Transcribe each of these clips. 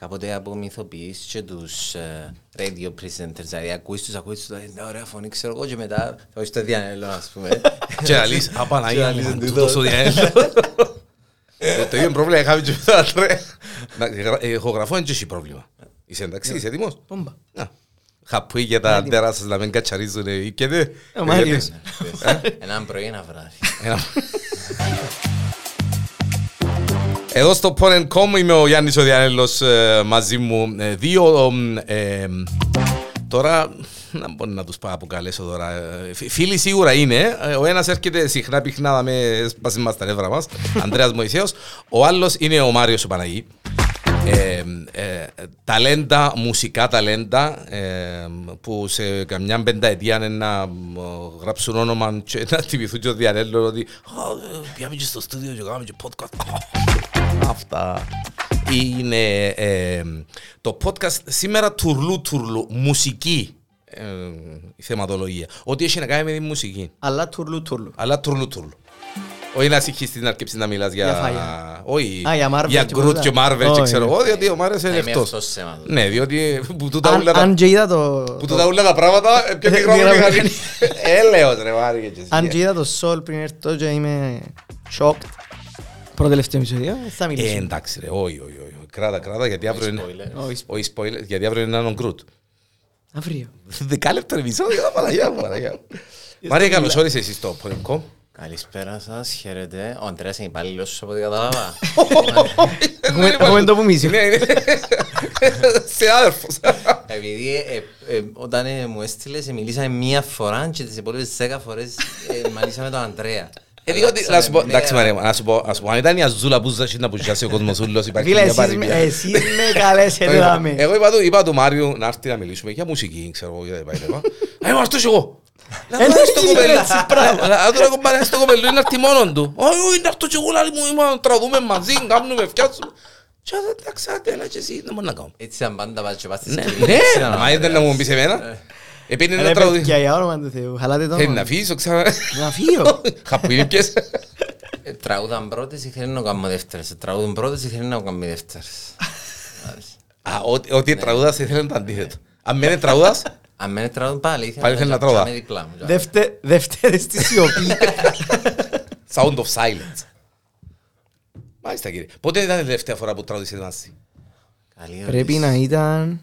κάποτε από μυθοποιείς και τους ε, radio presenters, δηλαδή ακούεις τους, ακούεις τους, είναι ωραία φωνή, ξέρω εγώ, και μετά θα είσαι στο διανέλο, ας πούμε. Και να λύσεις, Και απαναγία να μου, λύσεις man, τούτο. τούτο στο διανέλο. Ε, Το ίδιο πρόβλημα είχαμε και μετά, ρε. Να, ε, Ηχογραφώ είναι και εσύ πρόβλημα. Είσαι εντάξει, είσαι έτοιμος; Πόμπα. Να. Χαπούι για τα αντέρα σας να μην κατσαρίζουν. Ήκαιδε. Ο Μάριος. Έναν πρωί, ένα βράδυ. Ένα- Εδώ στο Porn.com είμαι ο Γιάννης ο Διανέλος ε, μαζί μου. Ε, δύο ε, ε, τώρα να μπορεί να τους πάω αποκαλέσω τώρα. Ε, φι- φίλοι σίγουρα είναι. Ε, ο ένας έρχεται συχνά πυχνά με σπάσει μας τα νεύρα μας Ανδρέας Μωυσέος. Ο άλλος είναι ο Μάριος ο Παναγί ε, ε, ταλέντα, μουσικά ταλέντα ε, που σε καμιά πενταετία είναι να ε, γράψουν όνομα και να τυπηθούν και ο Διανέλος ότι «Α, ε, πήγαμε και στο στούντιο και κάναμε και podcast αυτά είναι ε, το podcast σήμερα τουρλού τουρλού μουσική ε, η θεματολογία ό,τι έχει να κάνει με τη μουσική Αλλά τουρλού τουρλού. αλλά τουρλού τουρλού όχι να συγχύσεις την αρκεψη να μιλάς για... Για φαγιά. Όχι, Α, για Marvel για και Groot πολλά. και Marvel και Όχι, ξέρω ναι. εγώ, διότι ο Μάριος είναι Είμαι εκτός. αυτός σε αίμα. Ναι, διότι που τούτα Αν, ούλα τα- αν και είδα το... που τούτα ούλα τα πράγματα ε, πιο Ε, μικρό από μικρό μηχανή. Έλεος ρε Μάριο και εσύ. Αν και είδα το Soul πριν έρθω και είμαι shocked. Πρώτο τελευταίο επεισόδιο, ε, θα Ε, μιλήσω. εντάξει ρε, όχι, όχι, όχι. Κράτα, κράτα, γιατί αύριο είναι... Spoiler. Όχι, Όχι spoiler, γιατί αύριο είναι έναν Groot. αύριο. Δεκάλεπτο επεισόδιο, Παναγιά μου, Παναγιά μου. Μάρια, καλώς όρισες εσύ στο Porn.com. Καλησπέρα σας, χαίρετε. Ο Αντρέας είναι υπάλληλος σου από ό,τι κατάλαβα. Έχουμε- Έχουμε το που μίσιο. Ναι, είναι. Σε άδερφος. Επειδή ε, ε, όταν ε, μου έστειλες, ε, μιλήσαμε μία φορά και τις υπόλοιπες δέκα φορές ε, μίλησα με τον Αντρέα. Ε, διότι, να σου πω, εντάξει Μαρία, μου, να σου πω, να σου πω, αν ήταν η Αζούλα που ζήσει να πουσιάσει ο κόσμος ούλος, υπάρχει Φίλε, μια εσείς με- παροιμία. εσείς με καλέσετε Εγώ- δάμε. Εγώ είπα του, είπα του Μάριου να έρθει να μιλήσουμε για μουσική, ξέρω εγώ, για τα υπόλοιπα. Ε, μα αυτός εγώ. Να Ε, το δεν στο είναι κοπελί. έτσι πράγμα. Να το κομπάρει στο κοπελί, να έρθει μόνον του. Όχι, όχι, να έρθω και εγώ, λάλη μου, είμαι, τραγούμε μαζί, κάνουμε, φτιάξουμε. Και εγώ, εντάξει, άντε, έλα και εσύ, δεν μπορεί να κάνω. Έτσι ήταν πάντα πας και πας στις Ναι, κλίνες, ναι, ήταν ο μα ήταν να μου πεις εμένα. Επίνει Ρε ένα τραγούδι. παιδιά, για όνομα του Θεού, χαλάτε το Θέλει όνομα. να φύγεις, ξανά. Να φύγω. Χαπουίνι πιες. Ε, Τραγούδαν πρώτες ή θέλουν να κάνουμε δεύτερες. Ε, Τραγούδαν πρώτες ή θέλουν να κάνουμε δεύτερες. Α, ότι- Ότι τραγούδας ήθελε το αντίθετο. Αν μένει τραγούδας, Αν μένει τραγούδαν πάλι, Πάλι θέλει να τραγουδά. τραγουδάμε διπλά μου. Δεύτε- Δευτέρες στη σιωπή. sound of silence. Μάλιστα κύριε. Πότε ήταν η τελευταία φορά που τραγουδήσετε μαζί; Καλή Πρέπει ερώτηση. να ήταν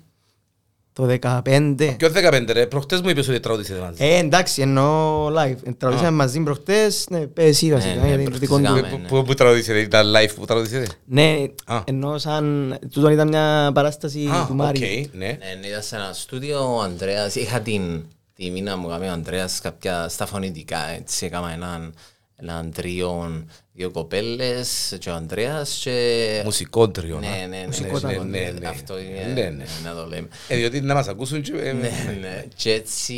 το 15. Και ο 15 ρε, προχτές μου είπες ότι τραγουδήσετε μαζί. Ε, εντάξει, εννοώ live. Ε, Τραγουδήσαμε μαζί προχτές, ναι, πες εσύ βασικά, ναι, γιατί είναι το δικό του. προχτές Πού- ναι. Πού πού τραγουδήσετε, ήταν live που τραγουδήσετε; Ναι, Α. εννοώ σαν... Τούτον ήταν μια παράσταση Α, του οκ, Μάριου. ναι. Ναι, ναι, ήταν σε ένα στούντιο, ο Ανδρέας, είχα την τιμή να μου κάνει ο Ανδρέας κάποια στα φωνητικά, έτσι, έκανα έναν, έναν τριό, δύο κοπέλες και ο Ανδρέας και... Μουσικό τριό. Ναι, να. ναι, ναι, Μουσικό ναι, ταμπο. ναι, ναι, ναι. Αυτό είναι, Ναι, ναι. να το λέμε. Ε, διότι να μας ακούσουν και... ε, Ναι, ναι. Και έτσι,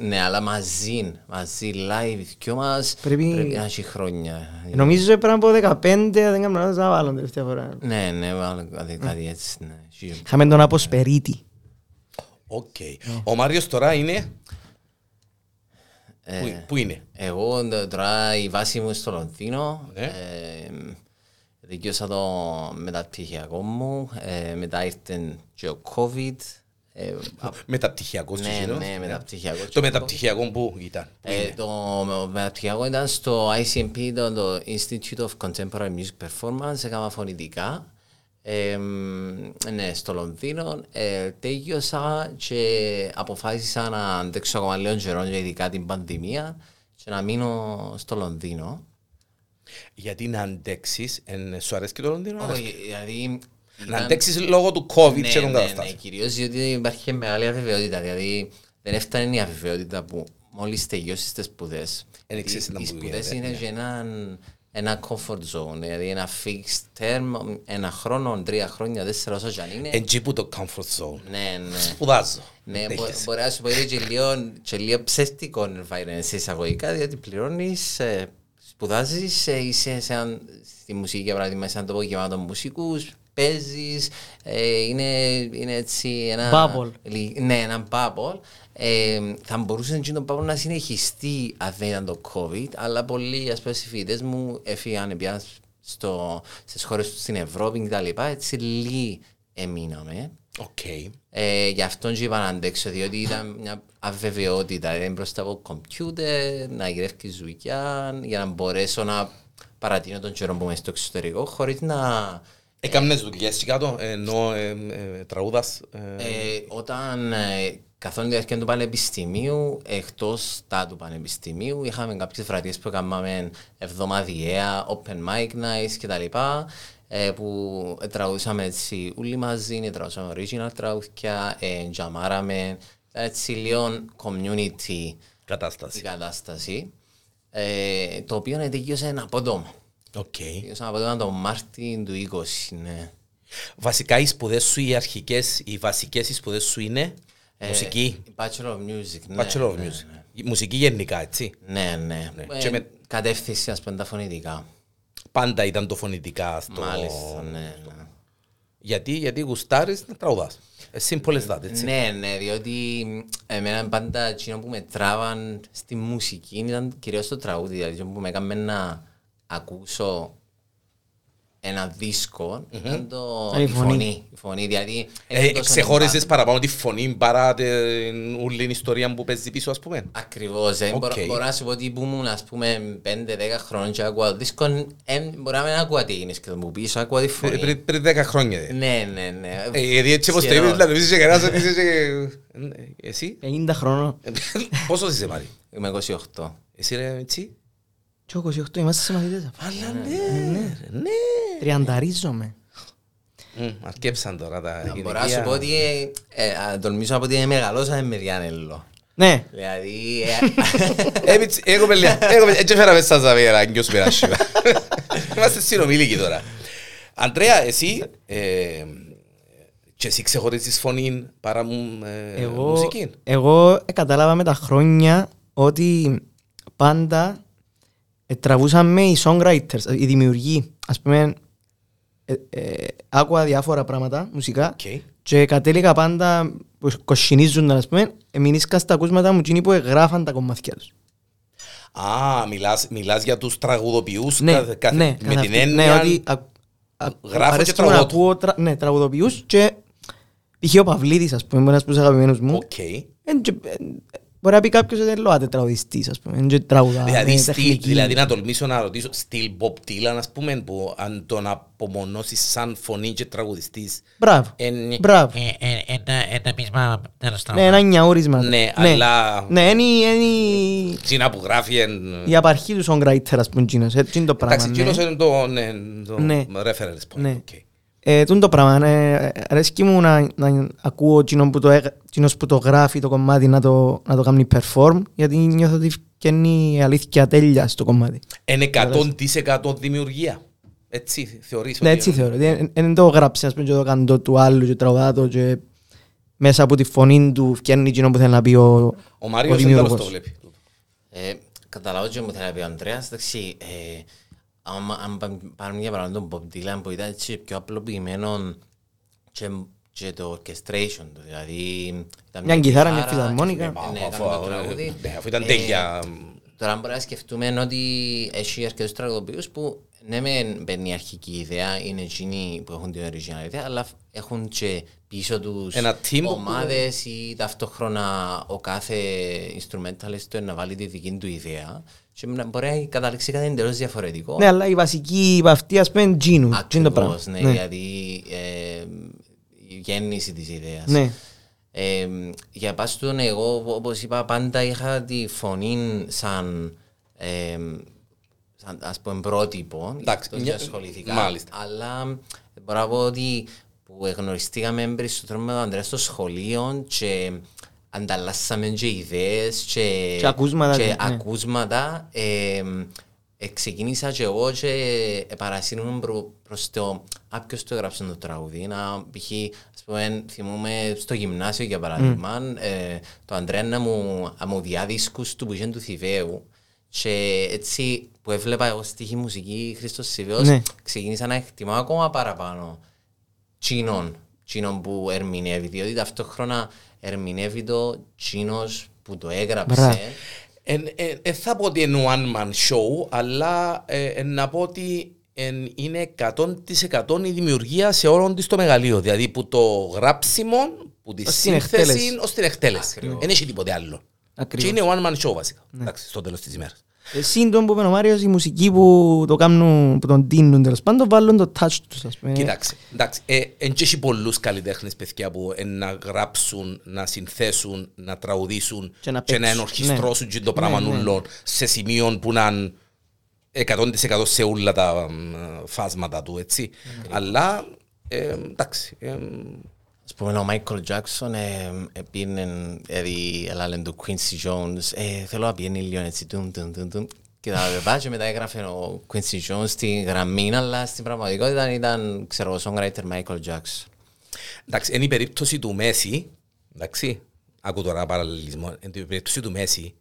ναι, αλλά μαζί, μαζί, live, δυο μας, Πρέπει- πρέπει να έχει χρόνια. Νομίζω πρέπει να πω 15, δεν κάνω να τα βάλω τελευταία φορά. Ναι, ναι, βάλω κάτι, κάτι έτσι, ναι. Έχει- Είχαμε τον Αποσπερίτη. Οκ. Ο Μάριος τώρα είναι... Ε, Πού- Πού είναι; Εγώ ν- τώρα η βάση μου στο Λονδίνο. Ναι. Ε, δικαιώσα το μεταπτυχιακό μου. Ε, μετά ήρθε και ο COVID. Ε, α- Μεταπτυχιακός ναι, τζι εκείνος. ναι, μεταπτυχιακός. και Το ο μεταπτυχιακό που ήταν. Πού Ε, είναι; το μεταπτυχιακό ήταν στο ICMP, το, το Institute of Contemporary Music Performance, έκανα φωνητικά. Ε, μ, ναι, στο Λονδίνο. Ε, τέλειωσα και αποφάσισα να αντέξω ακόμα λίγο καιρό, και ειδικά την πανδημία, και να μείνω στο Λονδίνο. Γιατί να αντέξεις, εν- σου αρέσει και το Λονδίνο. Όχι, δηλαδή... Να ήταν- αντέξεις λόγω του COVID ναι, και των ναι, ναι, καταστάσεων. κυρίως διότι υπάρχει μεγάλη αβεβαιότητα. Δηλαδή δεν έφτανε η αβεβαιότητα που μόλις τελειώσεις τις σπουδές. Εν Γιατί ξέρεις να Οι που σπουδές γίνεται, είναι ναι. και ένα, ένα comfort zone, δηλαδή ένα fixed term, ένα χρόνο, τρία χρόνια, τέσσερα όσο και αν είναι. Εν που το comfort zone. Ναι, ναι. Σπουδάζω. Ναι, μπο- Δέχεσαι. μπορεί να σου πω είναι και λίγο, και λίγο ψεύτικο environment σε εισαγωγικά, διότι πληρώνεις, ε, σπουδάζεις, ε, είσαι σε ένα, στη μουσική για παράδειγμα, σε ένα τόπο γεμάτο μουσικούς, παίζεις, ε, είναι, είναι έτσι ένα... Bubble. λι- Ναι, ένα bubble. Ε, θα μπορούσε και το bubble να συνεχιστεί αν δεν ήταν το COVID, αλλά πολλοί ας πούμε συμφοιτητές μου έφυγαν πια στο, στις χώρες του στην Ευρώπη και τα λοιπά, έτσι λίγη εμείναμε. Οκ. Ε, γι' αυτό και είπα να αντέξω, διότι ήταν μια αβεβαιότητα. Ήταν μπροστά από κομπιούτερ, να γυρεύει δουλειά, για να μπορέσω να παρατείνω τον καιρό που είμαι στο εξωτερικό, χωρίς να... Έκαμνες δουλειές και κάτω, ενώ ε, ε, τραγούδας. ε, Ε, όταν ε, καθ' όλη τη διάρκεια του πανεπιστημίου, εκτός τα του πανεπιστημίου, είχαμε κάποιες βραδιές που έκαναμε εβδομαδιαία, open mic nights κτλ. Ε, που τραγουδούσαμε έτσι όλοι μαζί, τραγουδούσαμε original τραγούδια, ε, τζαμάραμε, ήταν έτσι λίγο community η Κατάσταση. κατάσταση, ε, το οποίο τελείωσε απότομα. Οκ. Τελείωσε απότομα τον Μάρτη του 20, ναι. Βασικά οι σπουδές σου, οι αρχικές, οι βασικές οι σπουδές σου είναι; Ε, μουσική. Bachelor of Music, ναι. Bachelor of ναι, Music. ναι. Η Μουσική γενικά, έτσι. Ναι, ναι. Ναι. Ε, Και με- Κατεύθυνση, ας πούμε, τα φωνητικά. Πάντα ήταν το φωνητικά στο... Μάλιστα, ναι. ναι. Γιατί, γιατί γουστάρεις να τραγουδάς. Ε, Simple as that, έτσι. Ναι, ναι, διότι εμένα πάντα εκείνο που με τράβαν στη μουσική ήταν κυρίως το τραγούδι, δηλαδή εκείνο που με έκαμε να ακούσω ένα δίσκο ήταν το, Ήταν η η φωνή. φωνή. Η φωνή, δηλαδή... Ε, είναι τόσο ξεχώρισες εμπάθη. παραπάνω τη φωνή παρά την όλη την ιστορία που παίζει πίσω, ας πούμε. Ακριβώς, ε, Οκ. μπορώ, μπορώ να σου πω ότι που ήμουν ας πούμε 5-10 χρόνια και ακούω το δίσκο, ε, μπορεί να μην ακούω τι έγινες και το μου πεις, ακούω τη φωνή. Πριν- Πριν 10 χρόνια. ε. Ναι, ναι, ναι. Ε, Γιατί έτσι όπως το Σχεδόν. είπες, δηλαδή, είσαι κανένας ότι είσαι και- Ε, Εσύ, 50 χρόνων. πόσο είσαι Μάρη. Είμαι 28. Εσύ ρε έτσι; Και ο 28 είμαστε σε μαθητές. Αλλά ναι, ρε, ναι. Τριανταρίζομαι. Μμ, Αρκέψαν τώρα τα Μπορώ να σου πω ότι ε, ε, τολμήσω να πω ότι μεγαλώσαμε με Διάνελο. Ναι, Δηλαδή, ε, Ε, πιτσι, Εγώ παιδιά, εγώ παιδιά, έτσι φέραμε στα ζαβέρα, νιώσου περάσιμα. Είμαστε συνομήλικοι τώρα. Αντρέα, εσύ, ε, και εσύ ξεχωρίζεις φωνή παρά μου ε, εγώ, μουσική. εγώ ε, κατάλαβα με τα χρόνια ότι πάντα ε, τραβούσαν με οι songwriters, οι δημιουργοί. Ας πούμε, ε, ε, άκουα διάφορα πράγματα μουσικά Οκ. και κατέληγα πάντα που κοσκινίζονταν, ας πούμε, εμεινήσκα στα ακούσματα μου εκείνοι που εγγράφαν τα κομμάτια τους. Α, μιλάς, μιλάς για τους τραγουδοποιούς Ναι, κάθε- κάθε- ναι, με καθ' την αυτή- έννοια... Ναι, ότι α, α, Γράφω και αρέσκει μου να τραγουδώ. ακούω τρα, ναι, τραγουδοποιούς και π.χ. ο Παυλίδης, ας πούμε, ένας από τους αγαπημένους μου. Οκ. Εν και- εν- Μπορεί να πει κάποιος ότι είναι λοάτε τραγουδιστής, ας πούμε, εν και τραγουδά, Δηλαδή, είναι στυλ, τεχνική. δηλαδή να τολμήσω να ρωτήσω στυλ Bob Dylan ας πούμε που αν τον απομονώσεις σαν φωνή και τραγουδιστής Μπράβο, εν- μπράβο. Ε, ε, ένα, ένα πείσμα τέλος Ναι, τραγούδι. ένα νιαούρισμα. Ναι, αλλά- Ναι, είναι η- είναι η- Τσίνα που γράφει εν... η απαρχή του songwriter, ας πούμε, εκείνος. Έτσι είναι το πράγμα. Εντάξει, ναι. εκείνος είναι το, ναι, το Ναι. reference point. Ναι. οκ. Ε, τούτο το πράγμα, ναι, αρέσκει μου να, να ακούω εκείνον που, το, έγ- εκείνος που το γράφει το κομμάτι να το, να το κάνει perform, γιατί νιώθω ότι φτιάχνει αλήθεια τέλεια στο κομμάτι. Είναι 100% δημιουργία. Έτσι θεωρείς Ναι, ότι- έτσι θεωρώ. Δεν δεν το γράψει, ας πούμε, και το κάνω το του άλλου και τραγουδά το και μέσα από τη φωνή του φτιάχνει εκείνο που θέλει να πει ο, Ο Μάριος ο δεν τέλος το δημιουργός. βλέπει. ε, καταλάβω και μου θέλει να πει ο Ανδρέας, εντάξει, ε, άμα- αν πάμε- πάρουμε για παράδειγμα τον Bob Dylan που ήταν έτσι πιο απλοποιημένο και, και το orchestration του, δηλαδή ήταν Μια κιθάρα, μια φιλαρμόνικα. ναι, Αφού- ναι, αφού- έκανε το τραγούδι. ναι, αφού ήταν Ε, τέλεια. Τώρα μπορεί να σκεφτούμε ότι έχει αρκετούς τραγουδοποιούς που ναι μεν μπαίνει η αρχική ιδέα, είναι εκείνοι που έχουν την original ιδέα, αλλά έχουν και πίσω τους Ένα team που- ομάδες ή ταυτόχρονα ο κάθε instrumentalist να βάλει τη δική του ιδέα και να μπορεί να καταλήξει κάτι εντελώς διαφορετικό. Ναι, αλλά η βασική από αυτή, ας πούμε, είναι Gino. Τι είναι το πράγμα. Ακριβώς, ναι, Ναι. δηλαδή ε, η γέννηση της ιδέας. Ναι. Ε, για πας του εγώ, όπως είπα, πάντα είχα τη φωνή σαν, ε, σαν ας πούμε πρότυπο, Εντάξει, εκτός μια- και ασχοληθήκα. μάλιστα. Αλλά μπορώ να πω ότι που εγνωριστήκαμε περισσότερο με τον Ανδρέας στο σχολείο και ανταλλάσσαμε και ιδέες και, Και ακούσματα, και ναι. ακούσματα ε, ε, ξεκίνησα και εγώ και παρασύρουμε προ, προς το «Α, ποιος το έγραψε το τραγούδι». Να, π.χ. ας πούμε, θυμούμε στο γυμνάσιο για παράδειγμα, ε, το Αντρέα να μου, να μου διά δίσκους του που είχε του Θηβαίου και έτσι που έβλεπα εγώ στίχη μουσική Χρήστος Θηβαίος Ναι. ξεκίνησα να εκτιμάω ακόμα παραπάνω τσίνον, τσίνον που ερμηνεύει, διότι ταυτόχρονα ερμηνεύει το τσίνος που το έγραψε. Μπράβο. Δεν θα πω ότι είναι one man show, αλλά ε, ε, να πω ότι εν- είναι 100% η δημιουργία σε όλον της το μεγαλείο. Δηλαδή που το γράψιμο, που τη Ως την σύνθεση, εκτέλεση. ως την εκτέλεση. Δεν έχει τίποτε άλλο. Ακριβώς. Και είναι one man show βασικά. Εντάξει, στο τέλος της ημέρας. Ε, Σύντομο που είπε ο Μάριος, η μουσική που το κάνουν, που τον τίνουν τέλος πάντων, βάλουν το touch τους, ας πούμε. Κοιτάξτε, εντάξει, ε, εν και έχει πολλούς καλλιτέχνες παιδιά που ε, να γράψουν, να συνθέσουν, να τραγουδήσουν Και και να να, παίξουν. ενορχιστρώσουν και το Ναι, πράγμα ναι, ναι. νουλό σε σημείο που να είναι 100% σε όλα τα μ, φάσματα του, έτσι. Αλλά, ε, εντάξει, ε, Ας πούμε ο Μάικλ Τζάκσον πήγαινε, δηλαδή έλαλε του Quincy Jones, ε, θέλω να πηγαίνει λίγο έτσι, τουμ, τουμ, τουμ, τουμ. Και τα βέβαια και μετά έγραφε ο Quincy Jones στη γραμμή, αλλά στην πραγματικότητα ήταν, ξέρω, ο songwriter Michael Jackson. εντάξει, είναι η περίπτωση του Μέση, εντάξει, άκου τώρα παραλληλισμό, είναι η περίπτωση του Μέση,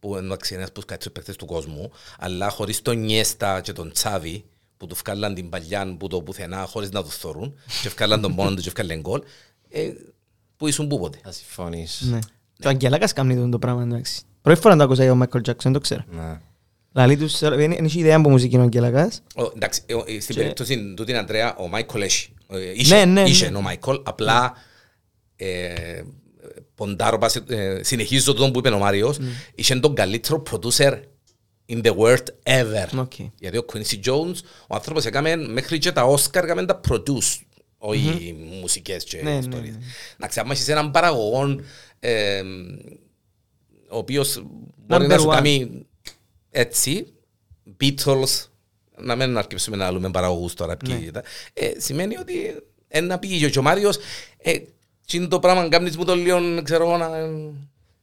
που εντάξει είναι ένας από τους καλύτερους παίκτες του κόσμου, αλλά χωρίς τον Νιέστα και τον Τσάβη, που του βγάλαν την παλιά που το πουθενά χωρίς να το θωρούν και βγάλαν τον μόνο του και βγάλαν γκολ, ε, που ήσουν πού ποτέ. Θα συμφωνήσω. Ναι. Και ο Αγγελάκας κάνει τον το πράγμα, εντάξει. Πρώτη φορά το άκουσα για ο Michael Jackson, δεν το ξέρω. Ναι. Λαλή τους, δεν έχει ιδέα από μουσική ο Αγγελάκας. Ο, εντάξει, ε, ε, στην Και- περίπτωση του την Αντρέα, ο Μάικολ έχει. Ε, Είχε, Ναι, ναι, είχε ναι. ο Μάικολ, απλά ε, ποντάρω, πας, ε, συνεχίζω τον που είπε ο Μάριος, είχε τον καλύτερο producer in the world ever. OK. Γιατί ο Quincy Jones, ο άνθρωπος έκαμε μέχρι και τα Oscar έκαμε τα produce, όχι μουσικές και Ναι, ναι, ιστορίες. ναι. Εντάξει, άμα έχεις έναν παραγωγό, ε, ο οποίος μπορεί Number να σου one. κάνει έτσι, Beatles, να μην αρκεψούμε να λέμε παραγωγούς τώρα, ποιοι Ναι. ήταν, ε, σημαίνει ότι ένα πήγε και ο Μάριος, ε, τι είναι το πράγμα, κάνεις μου το λίγο, ξέρω, να,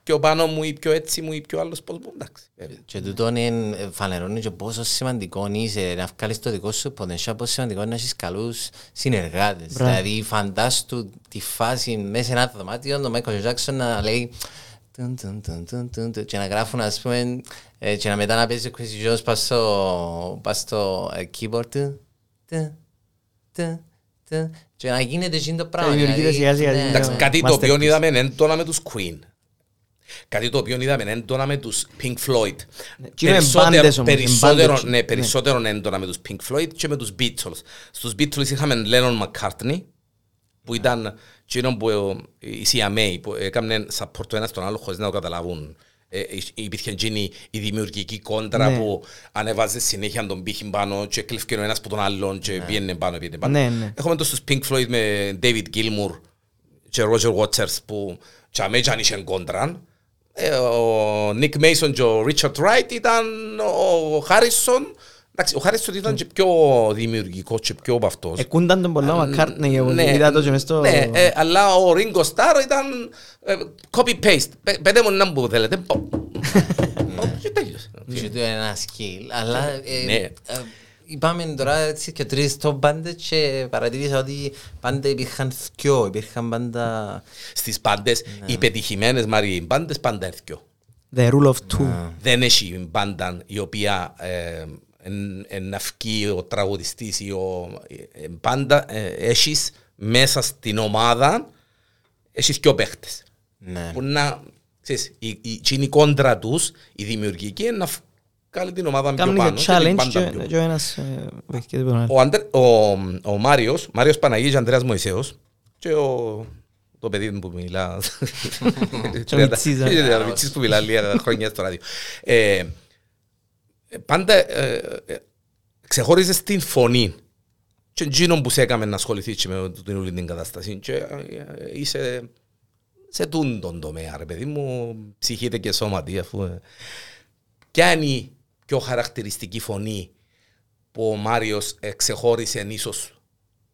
πιο πάνω μου ή πιο έτσι μου ή πιο άλλος πώς μου, εντάξει. Ε, Και τούτο είναι, φανερώνει και πόσο σημαντικό είσαι να βγάλεις το δικό σου potential, πόσο σημαντικό είναι να έχεις καλούς συνεργάτες. Μπράβο. Δηλαδή φαντάστου τη φάση μέσα σε ένα δωμάτιο, τον Michael Jackson να λέει τουν, τουν, τουν, τουν, τουν, τουν, και να γράφουν ας πούμε ε, και να μετά να παίζει ο Quincy Jones πας στο, πας στο ε, keyboard του τουν, τουν, τουν, και να γίνεται εκείνο το πράγμα. δημιουργείται δηλαδή, σιγά σιγά, ναι, ναι. Εντάξει, ναι. κάτι το οποίο Masterpiece. είδαμε έντονα με τους Queen. Κάτι το οποίο είδαμε έντονα με τους Pink Floyd. Και είναι μπάντες όμως, είναι περισσότερο, μπάντες. ναι, περισσότερο έντονα με τους Pink Floyd και με τους Beatles. Στους Beatles είχαμε Lennon McCartney, που ήταν εκείνο που ε, η CMA που έκαναν support το ένας στον άλλο χωρίς να το καταλάβουν. Ε, υ- υπήρχε εκείνη η δημιουργική κόντρα Ναι. που ανεβάζε συνέχεια τον πύχη πάνω και κλέφκε ο ένας από τον άλλον και πήγαινε πάνω, πήγαινε πάνω. Ναι, ναι. Έχουμε τους Pink Floyd με David Gilmour και Roger Waters που και αμέσως είχε κόντρα. Ε, Ο Nick Mason και ο Richard Wright ήταν ο Harrison. Εντάξει, ο Harrison ήταν και πιο δημιουργικός και πιο από αυτός. Εκούνταν τον πολλά ο Μακκάρτνεϊ, εγώ Ναι, είδα το και μες στο... ναι, ε, αλλά ο Ringo Starr ήταν ε, copy-paste. Πε- Πέτε μου έναν που θέλετε. πω. Και τέλειωσε. Και του είναι ένα skill, αλλά ε, Ναι. ε, είπαμε τώρα έτσι και τρεις το πάντες και παρατήρησα ότι πάντα υπήρχαν θκυο, υπήρχαν πάντα... Στις πάντες, Ναι. οι πετυχημένες Μαρία, οι πάντες πάντα έρθκιο. The rule of two. Δεν έχει μπάντα η οποία ε, εν- εν να βγει ο τραγουδιστής ή ο... ε, Πάντα ε, έχεις μέσα στην ομάδα έχεις και παίχτες. Ναι. Που να... Ξέρεις, η, η, και είναι η κόντρα τους, η δημιουργική, είναι να βγάλει την ομάδα πιο Κάμνει πάνω. και και την challenge μπάντα και- πιο- και ο ένας ε, βοηθιέται τον άλλο. Ο, Αντε, ο, ο Μάριος, Μάριος Παναγίας και Ανδρέας Μωυσέος και ο, το παιδί μου που μιλά Και ο Μιτσής, ε. Και ο Μιτσής που μιλά λίγα χρόνια στο ράδιο. Ε, πάντα ε, ε, ξεχώριζες την φωνή και εκείνο που σε έκαμε να ασχοληθείς και με την όλη την κατάσταση και ε, ε, είσαι σε τούν τον τομέα ρε παιδί μου ψυχείτε και σώματι αφού ε, ποια είναι η πιο χαρακτηριστική φωνή που ο Μάριος ε, ξεχώρισε ίσως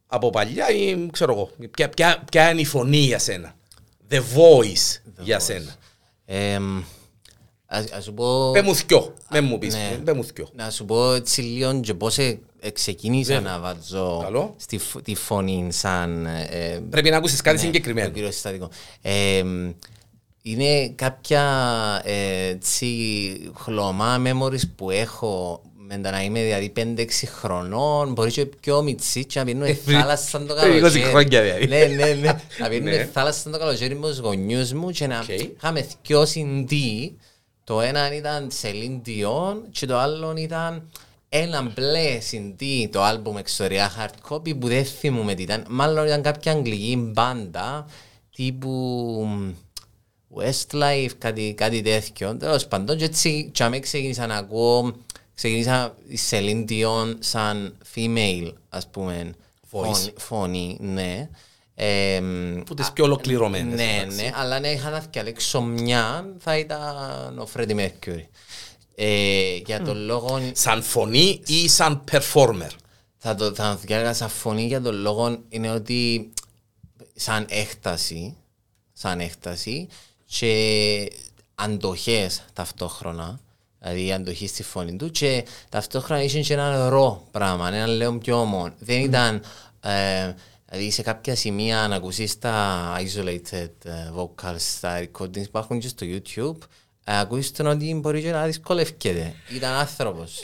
από παλιά ή ξέρω εγώ. Ποια, ποια, ποια είναι η φωνή για σένα; The voice για σένα. Εμ, ας, ας σου πω... Πε μου θκιο. Με μου πεις. Ναι. Πε μου θκιο. Να σου πω έτσι λίγο και πώς ε, ε, ξεκίνησα Βέβαια. να βάζω Καλό. στη, φ- τη φωνή σαν... ε, Πρέπει να ακούσεις κάτι ναι, συγκεκριμένο. το κύριο συστατικό. Ε, είναι κάποια ε, έτσι, χλωμά memories που έχω με το να είμαι δηλαδή 5-6 χρονών, μπορεί και πιο μιτσί και να πηαίνουμε Ε, θάλασσα το ε, 20 καλοκαίρι. χρόνια δηλαδή. Ναι, ναι, ναι. Να Ναι. πηαίνουμε θάλασσα το καλοκαίρι με τους γονιούς μου και να Οκ. είχαμε δυο συντή. Το ένα ήταν Celine Dion και το άλλο ήταν ένα μπλε συντή το άλμπουμ εξωρία hard copy που δεν θυμούμαι τι ήταν. Μάλλον ήταν κάποια αγγλική μπάντα τύπου Westlife, κάτι, κάτι τέτοιο. Τέλος πάντων, και έτσι και αμέ ξεκίνησα να ακούω, ξεκίνησα η Celine Dion σαν female, ας πούμε, Voice. φωνή, φωνή, ναι. Ε, Που τις πιο ολοκληρωμένες. ναι, εντάξει. ναι, αλλά ναι, είχα να διαλέξω μια, θα ήταν ο Freddie Mercury. Ε, για τον λόγο, Σαν φωνή ή σαν performer; θα το θα διάλεγα σαν φωνή για τον λόγο είναι ότι σαν έκταση, σαν έκταση και αντοχές ταυτόχρονα, δηλαδή αντοχή στη φωνή του και ταυτόχρονα είχε και ένα ρο πράγμα, ένα λέω πιο όμορφο. Δεν ήταν, ε, δηλαδή σε κάποια σημεία να ακούσεις τα isolated ε, vocals, τα recordings που έχουν και στο YouTube, ε, ακούσεις τον ότι μπορεί και να δυσκολεύκεται. Ήταν άνθρωπος.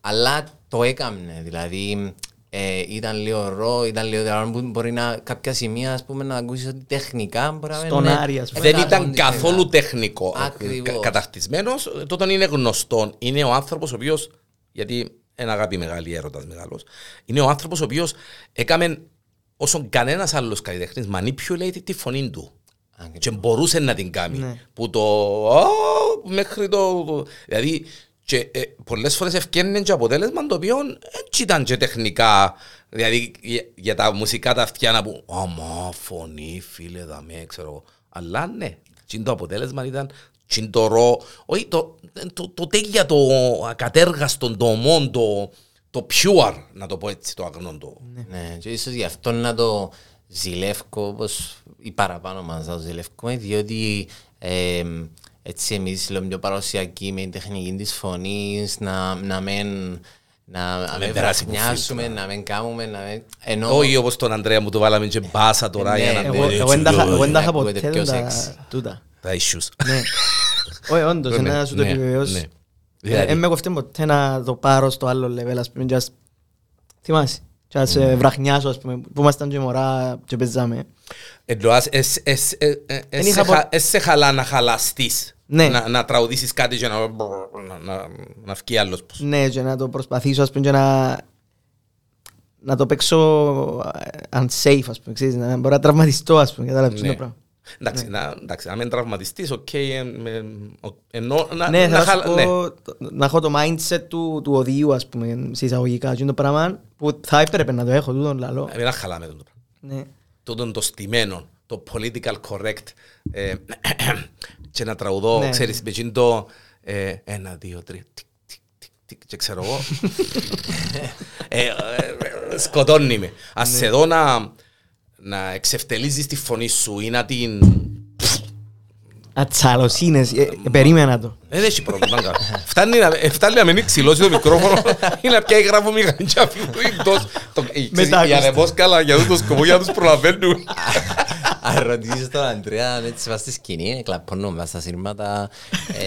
Αλλά το έκαμνε, δηλαδή ε, ήταν λίγο ρο, ήταν λίγο δηλαδή, που μπορεί να κάποια σημεία ας πούμε, να ακούσεις ότι τεχνικά μπορεί να Στον μην είναι- Άρη, ας πούμε. Δεν μετά ήταν τον καθόλου τεχνικά. τεχνικό. Ακριβώς. Κα- Καταρτισμένος, τότε είναι γνωστό. Είναι ο άνθρωπος ο οποίος, γιατί ένα αγάπη μεγάλη, έρωτας μεγάλος, είναι ο άνθρωπος ο οποίος έκαμε όσον κανένας άλλος καλλιτέχνης manipulate τη φωνή του. Ακριβώς. Και μπορούσε να την κάνει. Ναι. Που το. «Α, μέχρι το. το- δηλαδή. Και ε, πολλές φορές ευκαιρνέν και αποτέλεσμα το οποίο έτσι ήταν και τεχνικά. Δηλαδή για, για τα μουσικά τα αυτιά να πούν «Αμα, φωνή, φίλε, δαμέ, ξέρω εγώ». Αλλά ναι, και το αποτέλεσμα ήταν και το ρο, όχι το, το, το τέλεια, το ακατέργαστο, το ομόν, το, το pure, να το πω έτσι, το αγνό το. Ναι, και ίσως γι' αυτό να το ζηλεύω όπως οι παραπάνω μας να το ζηλεύουμε διότι ε, έτσι εμείς λέμε πιο παραδοσιακοί με την τεχνική της φωνής να, να μην να, να μην περάσει που βραχνιάσουμε, φίλτρα. να μην κάνουμε, να μην... Ενώ Όχι όπως τον Ανδρέα μου του βάλαμε και μπάσα τώρα Ναι, για να εγώ- Εγώ μπει εγώ δεν τα είχα- εγώ δεν τα είχα Ακούγεται ποτέ πιο τα- sexy. τούτα. τα issues. Ναι. Όχι, όντως, Ναι, να σου το ναι, επιβεβαιώσω. ναι. Ε, Δηλαδή- Δεν με κοφτεί ποτέ να το πάρω στο άλλο level, ας πούμε, και ας- θυμάσαι, και ας ε, βραχνιάσω, ας πούμε, που ήμασταν και μωρά και παίζαμε. Εννοάς, εσ- εσ- ε- ε- Δεν εσ- είχα σε χα- πο- εσ- σε χαλά να χαλαστείς. Ναι. Να, να τραγουδήσεις κάτι και να, να, να, να βγει άλλος πως. Ναι, και να το προσπαθήσω, ας πούμε, και να, να το παίξω ε, unsafe, ας πούμε, ξέρεις, να μπορώ να τραυματιστώ, ας πούμε, κατάλαβες Ναι. το πράγμα. Εντάξει, να, εντάξει, να μην τραυματιστείς, οκ, ε, με- ο- ενώ να, Ναι, να θα σου χαλα- ναι. πω, το- να έχω το mindset του, του ωδείου, ας πούμε, σε εισαγωγικά, και είναι το πράγμα που θα έπρεπε να το έχω, τούτον λαλώ. Ε, Μην χαλάμε τον το πράγμα. Ναι. Τούτον το στημένο, το political correct ε, και να τραγουδώ, Ναι. ξέρεις, με εκείνο το ε, ένα, δύο, τρία, τικ, τικ, τικ, τικ, και ξέρω εγώ. ε, ε, σκοτώνει με. Ας Ναι. σε δω να, να εξευτελίζεις τη φωνή σου ή να την... Ατσαλοσύνες, ε, ε, περίμενα το. Δεν έχει πρόβλημα. καλά. Φτάνει να, ε, φτάνει να μην ξυλώσει το μικρόφωνο ή να πιάει γράφω μηχανή και αφήνει το ίντος. Το- ε, ξέρεις, Μετά Για ακούστα. ρεμόσκαλα, για τον σκοπό, για να τους προλαβαίνουν. Αν ρωτήσεις τον Αντρέα αν έτσι βάζει στη σκηνή, κλαπώνουμε στα σύρματα.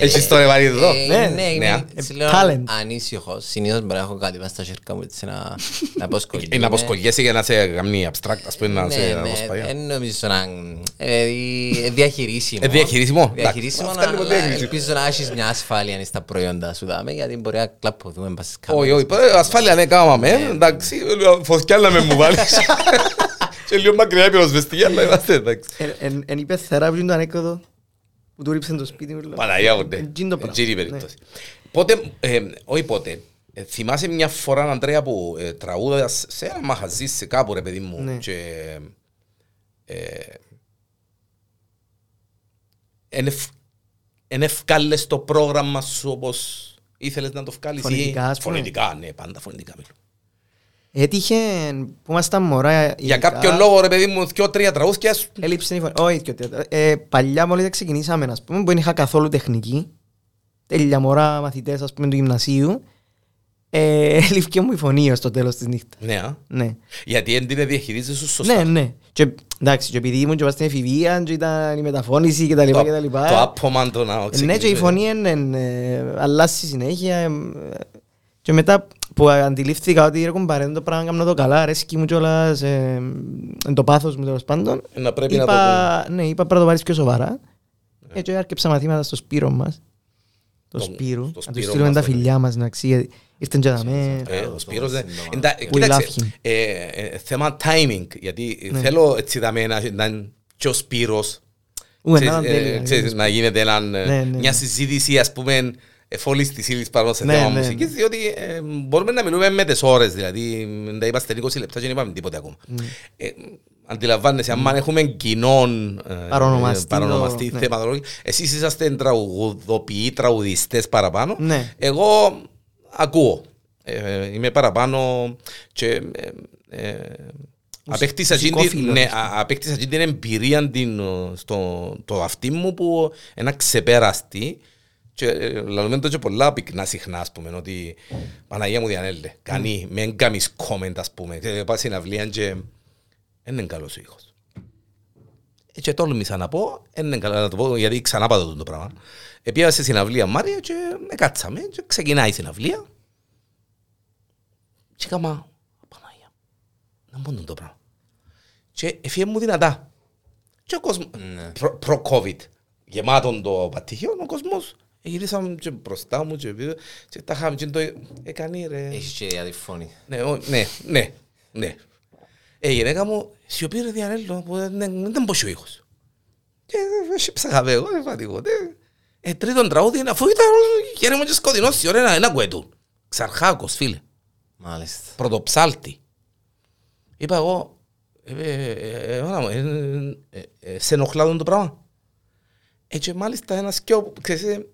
ε, Έχεις το ρεβάρι εδώ. ε, Ναι, Ναι, ναι, είμαι έτσι ε, λέω talent. ανήσυχος. Συνήθως μπορεί να έχω κάτι μέσα στα χέρια μου έτσι να να αποσκολιέμαι. Ε, Να αποσκολιέσαι για να σε κάνει abstract, ας πούμε, να Ναι, σε ναι, αποσπάει. δεν νομίζω να... ε, ε, διαχειρίσιμο. Ε, διαχειρίσιμο. Διαχειρίσιμο, Εντάξει, αυτά είναι αλλά διαχειρίσιμο. ελπίζω να έχεις μια ασφάλεια στα προϊόντα σου δάμε, γιατί μπορεί να κλαπωθούμε πας στις Όχι, κάμερες. όχι, ε, ασφάλεια ναι, κάμαμε, εντάξει, ε, φωτιά να με μου βάλεις. Και λίγο μακριά η πυροσβεστική, αλλά είμαστε εντάξει. Ε, εν- Εν είπε θεράπη είναι το ανέκδοτο που του ρίψαν το σπίτι μου. λέω. Παναγιά μου, ναι. Εκείνο το πράγμα. Εκείνη η Ναι. περίπτωση. Πότε, ε, όχι πότε, ε, θυμάσαι μια φορά, Αντρέα, που ε, τραγούδας σε ένα μαχαζί, σε κάπου ρε παιδί μου, Ναι. και ε, εν ευ- εν ευκάλες το πρόγραμμα σου όπως ήθελες να το βγάλεις ή- Φωνητικά, ας πούμε. Φωνητικά, ναι, πάντα φωνητικά μιλώ. Έτυχε που ήμασταν μωρά. Για ειδικά, κάποιον λόγο, ρε παιδί μου, δυο-τρία τραγούδια σου. Έλειψε η φωνή. Όχι, και τέτοια. Ε, παλιά μόλις δεν ξεκινήσαμε, ας πούμε, που δεν είχα καθόλου τεχνική. Τέλεια μωρά μαθητές, ας πούμε, του γυμνασίου. Ε, έλειφε μου η φωνή ως το τέλος της νύχτας. Ναι, α. Ναι. γιατί δεν την διαχειρίζεσαι σου σωστά. Ναι, ναι. Και, εντάξει, και επειδή ήμουν και πας στην εφηβεία και ήταν η μεταφώνηση και τα λοιπά και τα Το, λοιπά. το άπωμα το να Ε, Ναι, ξεκινήσει. και η φωνή είναι, ε, αλλάζει συνέχεια. ε, Και μετά που αντιλήφθηκα ότι ρε κομπάρε, το πράγμα κάνω το καλά, αρέσκει μου κιόλας, ε, είναι το πάθος μου τέλος πάντων. Ε, Να πρέπει να είπα, ναι, είπα πρέπει να το πάρεις πιο σοβαρά. Ε, και άρκεψα μαθήματα στο Σπύρο μας. Το Τον- Σπύρου. το Να του Σπύρο στείλουμε μας τα τον- φιλιά μας, να ξέρει. Ήρθαν και δαμέ. Ε, το ο Σπύρος δεν... σύντομα. Εντά- We Κοίταξε, love him. ε, ε, θέμα timing, γιατί Ναι. θέλω έτσι δαμέ να να είναι και ο Σπύρος, Ου, ξέρεις, έναν ε, τέλειο. ξέρεις, να γίνεται έναν, ε, Ναι, ναι, μια ναι. συζήτηση ας πούμε εφόλης της ύλης πάνω σε Ναι, θέμα ναι, μουσικής, ναι. διότι ε, μπορούμε να μιλούμε με τις ώρες, δηλαδή δεν είμαστε 20 λεπτά και δεν είπαμε τίποτε ακόμα. Ναι. Ε, Αντιλαμβάνεσαι, αν έχουμε κοινών ε, Παρονομαστή παρονομαστή το- ναι. θεματολόγιο, εσείς είσαστε τραγουδοποιοί, τραγουδιστές παραπάνω, Ναι. εγώ ακούω. Ε, είμαι παραπάνω και ε, ε, απέκτησα εκείνη την- μουσικόφιλος, ναι, ας πούμε. α- απέκτησα εκείνη την εμπειρία την, ε, στο το αυτί μου που ένα ξεπέραστη και ε, λαλούμε το και πολλά πυκνά συχνά ας πούμε ότι Παναγία μου διανέλε, κάνει, Mm. με εν κάνεις comment ας πούμε και πάω στην αυλία και δεν είναι καλός ο ήχος. Ε, Και τόλμησα να πω, δεν είναι καλός να το πω γιατί ξανά πάω το πράγμα. Επήγα σε συναυλία Μάρια και ε, κάτσαμε και ξεκινάει η συναυλία και έκανα, Παναγία, να πω το πράγμα. Και έφυγε μου δυνατά. Και ο κόσμος, Ναι. προ- προ-COVID, γεμάτον το πατήχιο, ο κόσμος γυρίσαμε και μπροστά μου και πίσω και τα είχαμε και το έκανε ρε. Έχεις και αδιφώνη. Ναι, ο- ναι, ναι, ναι. Ε, η γυναίκα μου σιωπή ρε διανέλο, που δεν δεν ήταν πως ο ήχος. Και ε, ψάχαμε εγώ, δεν είπα τίποτε. Ε, τρίτον τραγούδι, αφού ήταν χέρι μου και σκοτεινός, η ώρα να- να ακούε του. Ξαρχάκος, φίλε Μάλιστα. πρωτοψάλτη. Είπα εγώ, ε, ε, ε, ε, μάνα μου, ε, ε, ε, σε ενοχλά τον το πράγμα. Έτσι μάλιστα ένας και ο, ξέρεις, ε,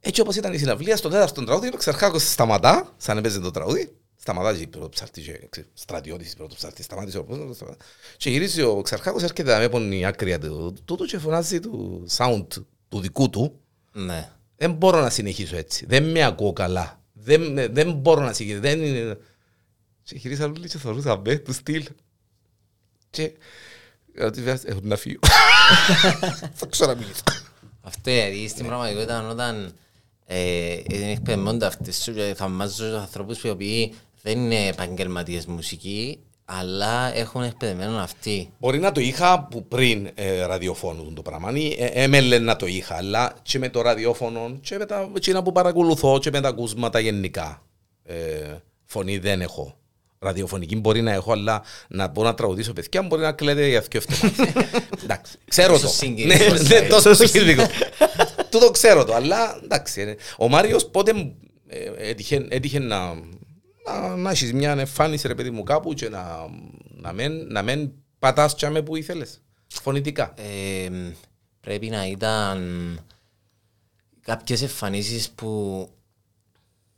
έτσι όπως ήταν η συναυλία, στο τέταρτο τραγούδι, ο Ξαρχάκος σταματά, σαν έπαιζε το τραγούδι, σταματά και η πρωτοψάλτη, και, ξέρεις, στρατιώτης η πρωτοψάλτη, σταμάτησε ο πώς, σταματά. και γυρίζει ο Ξαρχάκος, έρχεται να με πον η άκρη του τούτου και φωνάζει του sound του δικού του, Ναι. δεν μπορώ να συνεχίσω έτσι. Δεν με ακούω καλά. Δεν, δεν μπορώ να συνεχίσω. Δεν είναι... Και γυρίσα όλοι και θεωρούσα μπε του στυλ. Και... Ότι βέβαια έχουν να φύγω. Θα ξαναμιλήσω. Αυτό γιατί στην πραγματικότητα όταν ε, είναι εκπαιδεμένονται αυτές σου και θαυμάζω τους ανθρώπους οι οποίοι δεν είναι επαγγελματίες μουσικοί αλλά έχουν εκπαιδεμένο αυτοί. Μπορεί να το είχα που πριν ε, ραδιοφώνου το πράγμα. Ή, ε, Έμελε να το είχα, αλλά και με το ραδιόφωνο και με τα εκείνα που παρακολουθώ και με τα ακούσματα γενικά. Ε, φωνή δεν έχω. Ραδιοφωνική μπορεί να έχω, αλλά να μπορώ να τραγουδήσω παιδιά μπορεί να κλαίτε για δυο εβδομάδες. Εντάξει, ξέρω Τόσο το. συγκινητικό, Ναι, ναι, δηλαδή. τόσο συγκινητικό. Τούτο ξέρω το, αλλά εντάξει. ε, Ο Μάριος πότε ε, έτυχε, έτυχε να, να, να έχεις μια εμφάνιση ρε παιδί μου κάπου και να, να, μεν, να μεν πατάς τσάμε που ήθελες. Φωνητικά. Ε, πρέπει να ήταν κάποιες εμφανίσεις που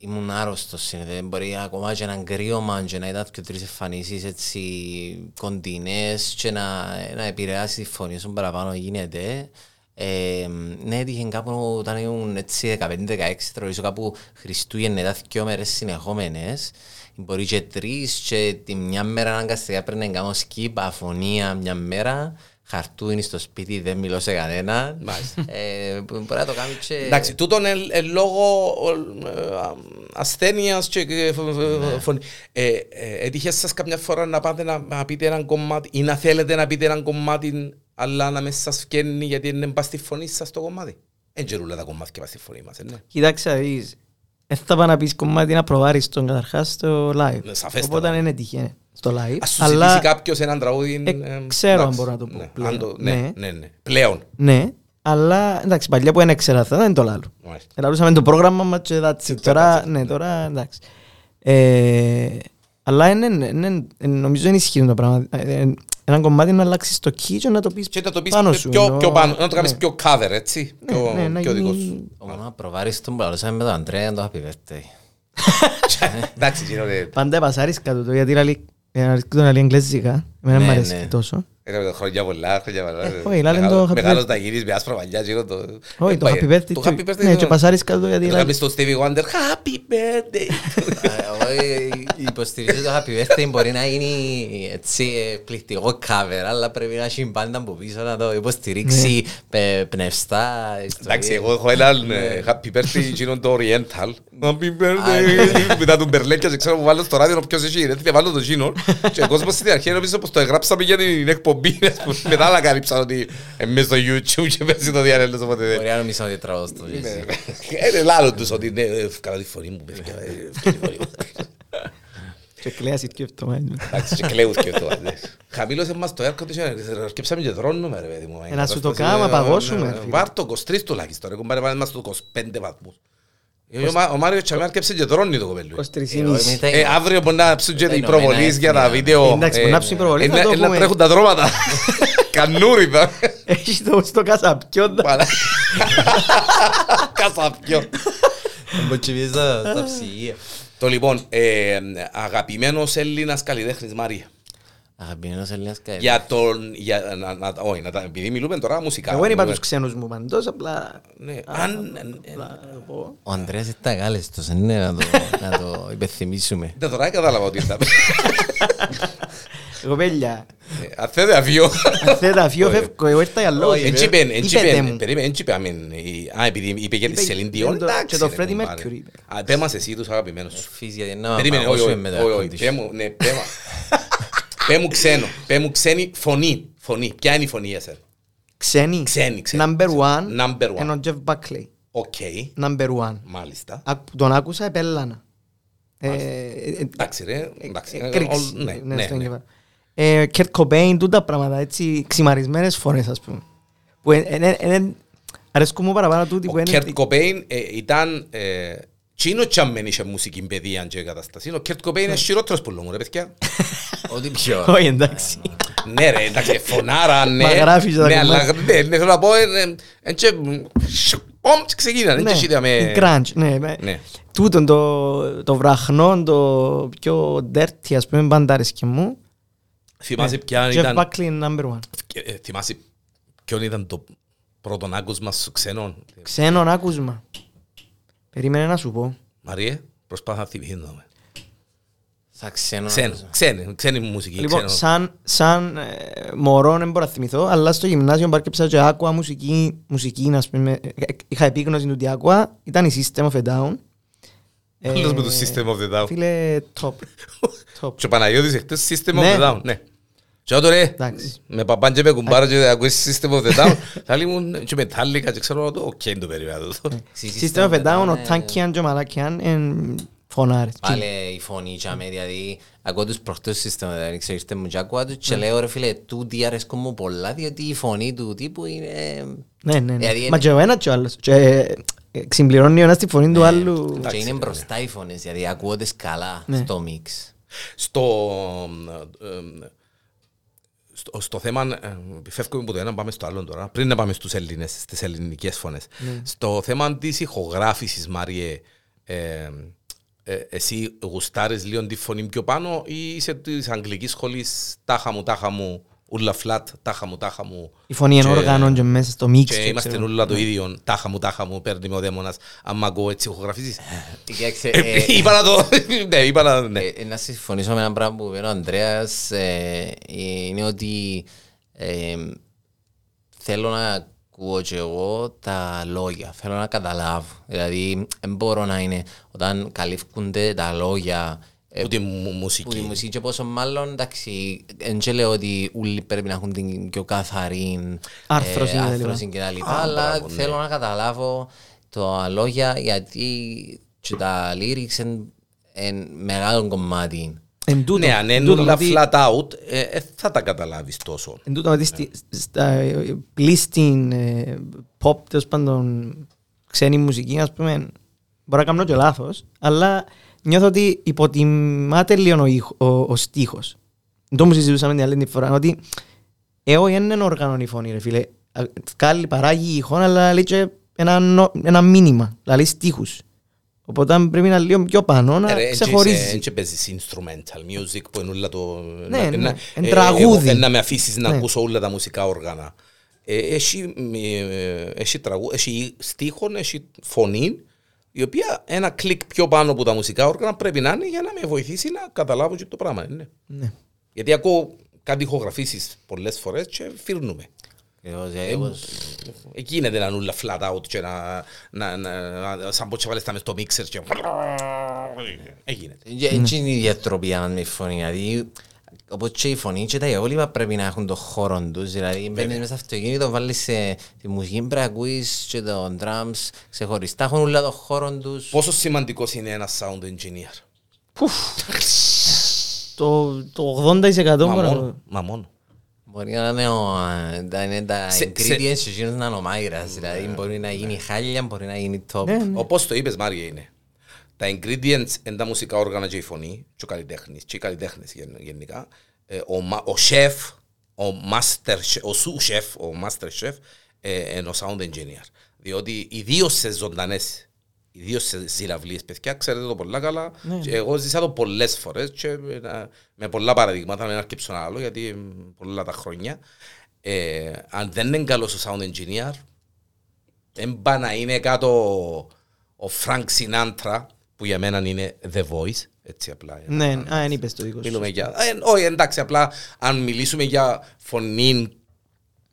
ήμουν άρρωστος συνήθως. Μπορεί ακόμα και έναν κρύωμα και να ήταν και τρεις εμφανίσεις έτσι κοντινές και να, να επηρεάσει τη φωνή σου παραπάνω γίνεται. Ε, ναι, έτυχε κάπου όταν ήμουν έτσι 15-16 τραγουδήσω κάπου Χριστούγεννα ήταν δυο μέρες συνεχόμενες μπορεί και τρεις και τη μια μέρα αναγκαστικά πρέπει να κάνω skip αφωνία μια μέρα χαρτούινι στο σπίτι δεν μιλώ σε κανένα Μάλιστα. ε, μπορεί να το κάνει και Εντάξει, τούτον είναι ε, λόγω ε, α, ασθένειας και ε, φ- φ- φωνή. Ε, ε, Έτυχες σας καμιά φορά να πάτε να, να πείτε έναν κομμάτι ή να θέλετε να πείτε έναν κομμάτι αλλά να μην σας φκένει γιατί δεν πας στη φωνή σας το κομμάτι; Δεν γερούλα τα κομμάτια πας στη φωνή μας, ε, ναι. Κοίταξε να δεις. Δεν θα πάω να πεις κομμάτι να προβάρεις τον καταρχάς στο live. Ναι, σαφέστατα. Οπότε δεν είναι τυχαίο στο live. Ας σου Αλλά ζητήσει κάποιος έναν τραγούδι... Ε, ε, ξέρω αν εντάξει, μπορώ να το πω ναι, πλέον. αν το- Ναι, Ναι. ναι, ναι. Πλέον. ναι, αλλά εντάξει, παλιά που δεν έξερα θα δεν το λάλλω. Μάλιστα. Ελαλούσαμε το πρόγραμμα μας και that's it. that's Τώρα, it. ναι, τώρα εντάξει. Ε, αλλά είναι, είναι, είναι, νομίζω είναι ισχυρό το πράγμα. Ε, ε, Ένα κομμάτι να αλλάξεις το key και να το πεις Και να το πεις πάνω σου. πιο, ενώ- πιο πάνω, να το κάνεις ναι. πιο cover, έτσι. Ναι, Πιο, ναι, να πιο δικό γίνει- σου. ο μόνο προβάρεις τον που λαλούσαμε με τον Αντρέα το happy birthday Εντάξει, γίνονται... Πάντα πασάρεις κάτω το γιατί λαλεί τον λέει εγγλέζικα. Εμένα Ναι, μου αρέσει ναι. τόσο. Έκαμε χρόνια πολλά, χρόνια πολλά. Ε, όχι, λάλε το Μεγάλο- happy Μεγάλος birthday. τα γυρίζεις με άσπρα μαλλιά, γύρω το... Όχι, Ε, το πάει, happy birthday. Το του- happy birthday. Ναι, ναι. και πασάρεις κάτω γιατί Το λαλεί. κάνεις στο Stevie Wonder, happy birthday. Ε, εγώ, ε, η υποστηρίζω το Happy Birthday μπορεί να γίνει έτσι ε, πληκτικό cover, αλλά πρέπει να έχει πάντα από πίσω να το υποστηρίξει πε- πνευστά. ιστορίες. Εντάξει, εγώ έχω έναν ε, happy birthday γίνον το Oriental. Happy birthday. Μετά τον Μπερλέκια και ξέρω που βάλω στο ράδιο ποιος έχει ρε, θέλω βάλω το γίνον. Και ο κόσμος στην αρχή νομίζω πως το εγγράψαμε για την εκπομπή. ας πούμε. Μετά ανακαλύψαν ότι εμείς στο YouTube και παίζει το διαρρέλος οπότε δεν. Μπορεί να νομίζω ότι τραβώ στο Jesse. Είναι λάλλον τους ότι ναι, ε, καλά τη φωνή μου Και κλαίασαι και αυτό. μάλλον. Εντάξει και κλαίους και αυτό. ναι. Χαμήλωσε μας το air conditioner, αρκέψαμε και δρώνουμε ρε παιδί μου. Ε, να σου το κάνουμε, παγώσουμε, Ε, φίλε. Βάρ' το 23 τουλάχιστον, ρε κουμπάρε πάμε μας στο 25 βαθμούς. Ε, ο Μα- Ο Μάριος Τσαμί αρκέψε και δρώνει το κοπέλου. 23,5. Ε, αύριο μπορεί να ψουν και οι Ηνωμένα προβολείς για τα Έθνη, βίντεο. Ε, εντάξει, ε, μπορεί να ψουν οι προβολείς, ε, θα το να- να πούμε. τρέχουν τα δρόματα. Κανούριδα. Έχει το στο κασαπιό. Μαλά. Κασαπιό. Μποτσιβείς τα τα ψυγεία. Το λοιπόν, ε, αγαπημένος Έλληνας καλλιτέχνης Μαρία. Αγαπημένος Έλληνας καλλιτέχνης. Για τον, για, να, να, όχι, να, τα- επειδή μιλούμε τώρα μουσικά. Εγώ δεν είπα μιλούμε- τους ξένους μου παντός, απλά... Ναι, αν, ε, απλά πω. Ο Ανδρέας ήταν κάλεστος, ναι, να το, να το υπενθυμίσουμε. δεν τώρα κατάλαβα ότι ήταν. Εγώ πέλια, Ε, Αν θέλετε αφιώ. αν θέλετε αφιώ φεύγω, εγώ ήρθα για λόγο. Έτσι είπε, έτσι Είπετε είπε, μου. περίμενε, έτσι είπε, αμήν, η- α, επειδή είπε για τη Είπε- Σελήν είπε Διόν, το- εντάξει, και το ρε, Freddie κουμπάρε. Mercury είπε. Α, πέ μας εσύ τους αγαπημένους σου. Φύση, γιατί να Περίμενε, όχι, όχι, παγώσουμε με το όχι, όχι, air πέ μου, ναι, πέ μα- πέ μου ξένο, πέ μου ξένη φωνή, φωνή, ποια είναι η φωνή για σένα; Ξένοι. Ξένοι, ξένοι. Number one. Number one. Είναι ο Jeff Buckley. Οκ, Number one. μάλιστα. Ακ- Τον άκουσα, επέλανα. Ε, ε, ε, Εντάξει ρε, εντάξει. ε, ε, κρίξη. όλ- Ναι, Ναι, ναι, στο ναι. εγκέφαλο. Ε, Kurt Cobain, τούτα πράγματα, έτσι, ξημαρισμένες φωνές, ας πούμε. Που εν- εν- εν- εν- αρέσκουν μου παραπάνω τούτοι που Ο είναι... Κέρτ Κοπέιν ε, ήταν... ε, Τσίνο τσάμεν είχε μουσική παιδεία και κατάσταση. Ο Κέρτ Κοπέιν είναι χειρότερος που λόγω ρε παιδιά. Ό,τι πιο. Όχι, εντάξει. Ναι ρε, εντάξει, φωνάρα, ναι. Μα γράφεις τα Ναι, αλλά κομμάτια. ναι, ναι, θέλω να πω, ε, ε, ε, και, Πομ, και ξεκίνανε, Ναι, έτσι είδαμε. η grunge, ναι. με- Ναι. Τούτον το, το βραχνό, το πιο dirty, ας πούμε, πάντα αρέσκει μου. Θυμάσαι ποια Jeff ήταν... Buckley number one. ε, Θυμάσαι ποιον ήταν το πρώτο άκουσμα σου ξένων. Ξένον άκουσμα. Περίμενε να σου πω. Μαριέ, προσπάθα να θυμηθούμε. Σαν ξένο. Ξένο, ξένη, ξένη μουσική. Λοιπόν, ξένο. σαν, σαν ε, μωρό δεν μπορώ να θυμηθώ, αλλά στο γυμνάσιο πάρκεψα και άκουα μουσική, μουσική ας πούμε, ε, είχα επίγνωση του τι άκουα, ήταν η System of a Down. Άλλος Ε, με το System of the Down. Φίλε, top. top. Και ο Παναγιώτης εχθές System of Ναι. the Down, ναι. Και όταν ρε, Εντάξει. με παπάν και με κουμπάρα και ακούεις System of the Down, θα λίμουν και μετάλλικα και ξέρω το, οκ, είναι το περίπου. System of a Down, ο Τάνκιαν και ο Μαλάκιαν εν φωνάρες. Πάλε η φωνή και αμέ, δηλαδή ακούω τους προχτές σύστημα, δεν ξέρω, ήρθε μου και ακούω τους και λέω ρε φίλε, τούτοι αρέσκουν μου πολλά, διότι η φωνή του τύπου είναι... Ναι, ναι, ναι. Δηλαδή, Μα και ο ένας και ο άλλος. Και ε, συμπληρώνει ο ένας τη φωνή του άλλου. Και είναι μπροστά οι φωνές, δηλαδή ακούω τις καλά Ναι. στο μίξ. Στο, ε, ε, στο, στο θέμα, ε, φεύγουμε από το ένα, πάμε στο άλλο τώρα, πριν να πάμε στους Έλληνες, στις ελληνικές φωνές. Στο θέμα της ηχογράφησης, Μάριε, ε, ε, εσύ γουστάρεις λίγο τη φωνή πιο πάνω ή είσαι της αγγλικής σχολής τάχα μου, τάχα μου, ούλα φλατ, τάχα μου, τάχα μου. Η φωνή είναι και- όργανο και μέσα στο μίξ. Και και είμαστε ξέρω. όλα το ίδιο, τάχα μου, τάχα μου, παίρνει με ο δαίμονας, άμα ακούω έτσι ηχογραφήσεις. Κοίταξε, Ε, ε, Είπα να το, ναι, είπα να, ναι. Ε, ε, να συμφωνήσω με ένα πράγμα που είπε ο Ανδρέας ε, είναι ότι ε, θέλω να ακούω και εγώ τα λόγια, θέλω να καταλάβω. Δηλαδή, δεν μπορώ να είναι όταν καλύφκονται τα λόγια ε, Που τη μου- που τη μουσική. μουσική και πόσο μάλλον, εντάξει, δεν και λέω ότι όλοι πρέπει να έχουν την πιο καθαρή Άρθρωση και τα λοιπά. άρθρωση και τα λοιπά, αλλά μπράβο, ναι. θέλω να καταλάβω τα λόγια γιατί και τα lyrics είναι μεγάλο κομμάτι. Εν τούτο, Ναι, αν εν είναι τούτο όλα ότι- flat out, ε, ε, θα τα καταλάβεις τόσο. Εν τούτο ότι στη- στα ε, πλήστην ε, pop, τέλος πάντων, ξένη μουσική, ας πούμε, μπορώ να κάνω και λάθος, αλλά νιώθω ότι υποτιμάται λίγο ο, ήχο- ο, ο στίχος. Το μου συζητούσαμε την άλλη τη φορά, ότι εγώ δεν είναι όργανο η φωνή, ρε φίλε. Α, Βγάλει, παράγει ηχό, αλλά λέει και ένα, νο- ένα μήνυμα, δηλαδή στίχους. Οπότε πρέπει να είναι λίγο πιο πάνω, να Ε, ρε, ξεχωρίζεις. Έτσι παίζεις instrumental music που είναι όλα το... Ναι, να- ναι, να- εν ε, τραγούδι. εγώ θέλω να με αφήσεις να Ναι. ακούσω όλα τα μουσικά όργανα. Ε, Έχει, ε, έχει τραγού, έχει στίχον, έχει φωνή, η οποία ένα κλικ πιο πάνω από τα μουσικά όργανα πρέπει να είναι για να με βοηθήσει να καταλάβω και το πράγμα. Ναι. Ναι. Γιατί ακούω κάτι ηχογραφήσεις πολλές φορές και φύρνουμε. Εγώ, εγώ, Εκεί είναι να νουλα flat out και να, να, να, να σαν πως και βάλεις τα μες στο μίξερ και... Έγινε. Και έτσι είναι η διατροπή αν με φωνή, δηλαδή όπως και η φωνή και τα υπόλοιπα πρέπει να έχουν το χώρο τους, δηλαδή μπαίνεις μέσα στο αυτοκίνητο, βάλεις ε, τη μουσική, πρέπει να ακούεις και το drums ξεχωριστά, έχουν όλα το χώρο τους. Πόσο σημαντικός είναι ένας sound engineer; Το, το 80% Μα μπορεί να- μόνο. Μα μόνο. Μπορεί να είναι, ο, ε, τα, είναι τα Σε- ingredients και εκείνος να είναι ο μάγειρας, δηλαδή μπορεί να γίνει χάλια, μπορεί να γίνει top. Ναι, ναι. Όπως το είπες Μάρια είναι. Τα ingredients είναι τα μουσικά όργανα και η φωνή και ο καλλιτέχνης και οι καλλιτέχνες γεν- γενικά. Ε, Ο, μα- ο chef, ο master, chef- ο sous chef, ο master chef ε, είναι ο sound engineer. Διότι ιδίως σε ζωντανές Ιδίως σε ζηλαυλίες παιδιά, ξέρετε το πολλά καλά. Και εγώ ζήσα το πολλές φορές και με, ένα- με πολλά παραδείγματα, με αρκεψω ένα άλλο, γιατί μ, πολλά τα χρόνια. Ε, αν δεν είναι καλός ο sound engineer, δεν πάει να είναι κάτω ο Frank Sinatra, που για μένα είναι The Voice, έτσι απλά. για να- Ναι, α, δεν είπες το δικός σου. Μιλούμε για... Ε, όχι, εντάξει, απλά αν μιλήσουμε για φωνή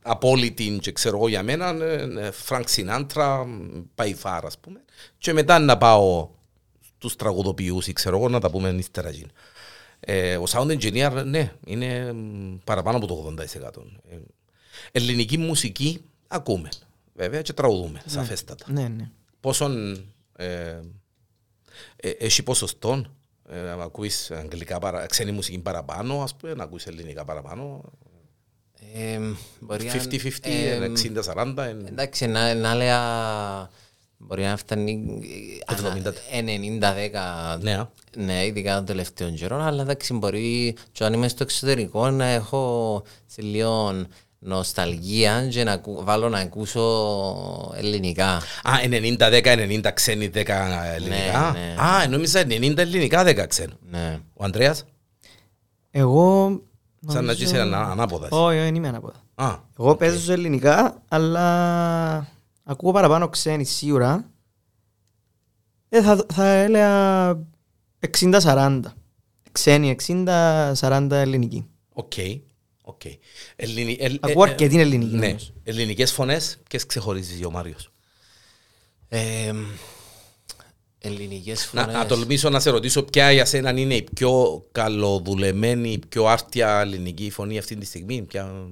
απόλυτη και ξέρω εγώ για μένα, ε, ε, Frank Sinatra, Παϊφάρ, ας πούμε. Και μετά να πάω στους τραγουδοποιούς ή ξέρω εγώ να τα πούμε ύστερα. εκείνα. Ε, ο sound engineer, ναι, είναι μ, παραπάνω από το 80%. Ε, ελληνική μουσική ακούμε, βέβαια, και τραγουδούμε, σαφέστατα. Ναι, ναι. Πόσον ε, ε, έχει ποσοστό ε, να ακούεις αγγλικά παρα, ξένη μουσική παραπάνω, ας πούμε, να ακούεις ελληνικά παραπάνω. Ε, μπορεί να- 50-50, ε, 60-40. εν- Εντάξει, να, να λέω μπορεί να φτάνει ε, 70. 90-10 Ναι, α. ναι, ειδικά των τελευταίων καιρών, αλλά εντάξει μπορεί και αν είμαι στο εξωτερικό να έχω σε λίγο νοσταλγία και να ακού- βάλω να ακούσω ελληνικά. Α, 90-10, 90 ξένοι, 10 ελληνικά. ναι. Α, νόμιζα 90 ελληνικά, 10 ξένοι. Ναι. Ο Ανδρέας, Εγώ... σαν να νομίζω- ζεις ένα ανάποδα. εσύ. Όχι, δεν είμαι ανάποδα. Α, Εγώ παίζω σε ελληνικά, αλλά ακούω παραπάνω ξένοι σίγουρα. Ε, θα, θα έλεγα 60-40. Ξένοι 60-40 ελληνική. OK. OK. Ελληνι- ελ- Ακούω ε, ε, αρκετή ελληνική Ναι, όμως. ελληνικές φωνές, ποιες ξεχωρίζεις ο Μάριος. Ε, ελληνικές Να, φωνές. να τολμήσω να σε ρωτήσω ποια για σένα είναι η πιο καλοδουλεμένη, η πιο άρτια ελληνική φωνή αυτή τη στιγμή. Ποια...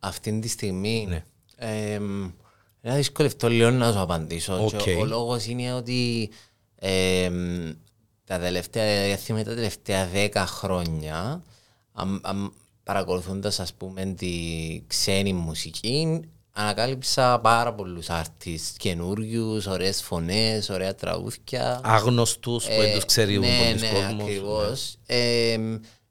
Αυτή τη στιγμή; Ναι. ε, να δυσκολευτώ λίγο να σου απαντήσω. Οκ. Και ο λόγος είναι ότι ε, τα τελευταία, διαθύμα, τα τελευταία δέκα χρόνια αμ, αμ, παρακολουθώντας ας πούμε τη ξένη μουσική ανακάλυψα πάρα πολλούς artists καινούριους, ωραίες φωνές, ωραία τραγούδια. Άγνωστους που δεν τους ξέρει ο ναι, πολλής ναι, κόσμος. ακριβώς. Ε,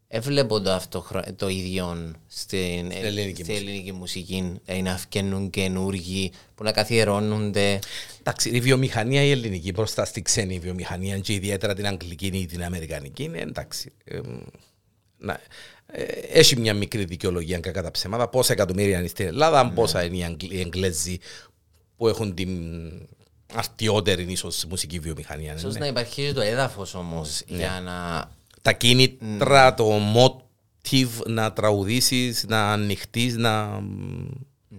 έβλεπω το, αυτό, το ίδιο στην, ελληνική στην ελληνική μουσική. Ε, να φκαινούν καινούργοι, που να καθιερώνονται. Εντάξει, η βιομηχανία η ελληνική μπροστά στη ξένη βιομηχανία και ιδιαίτερα την αγγλική ή την αμερικανική είναι εντάξει. ε, να, ε, έχει μια μικρή δικαιολογία κακά τα ψέματα. Πόσα εκατομμύρια είναι στην Ελλάδα, Ναι. πόσα είναι οι, Αγγλ- οι Εγγλέζοι που έχουν την αρτιότερη ίσως μουσική βιομηχανία. Ίσως ναι. να υπάρχει και το έδαφος όμως για να... Τα κίνητρα, το motive να τραγουδήσεις, να ανοιχτείς, να...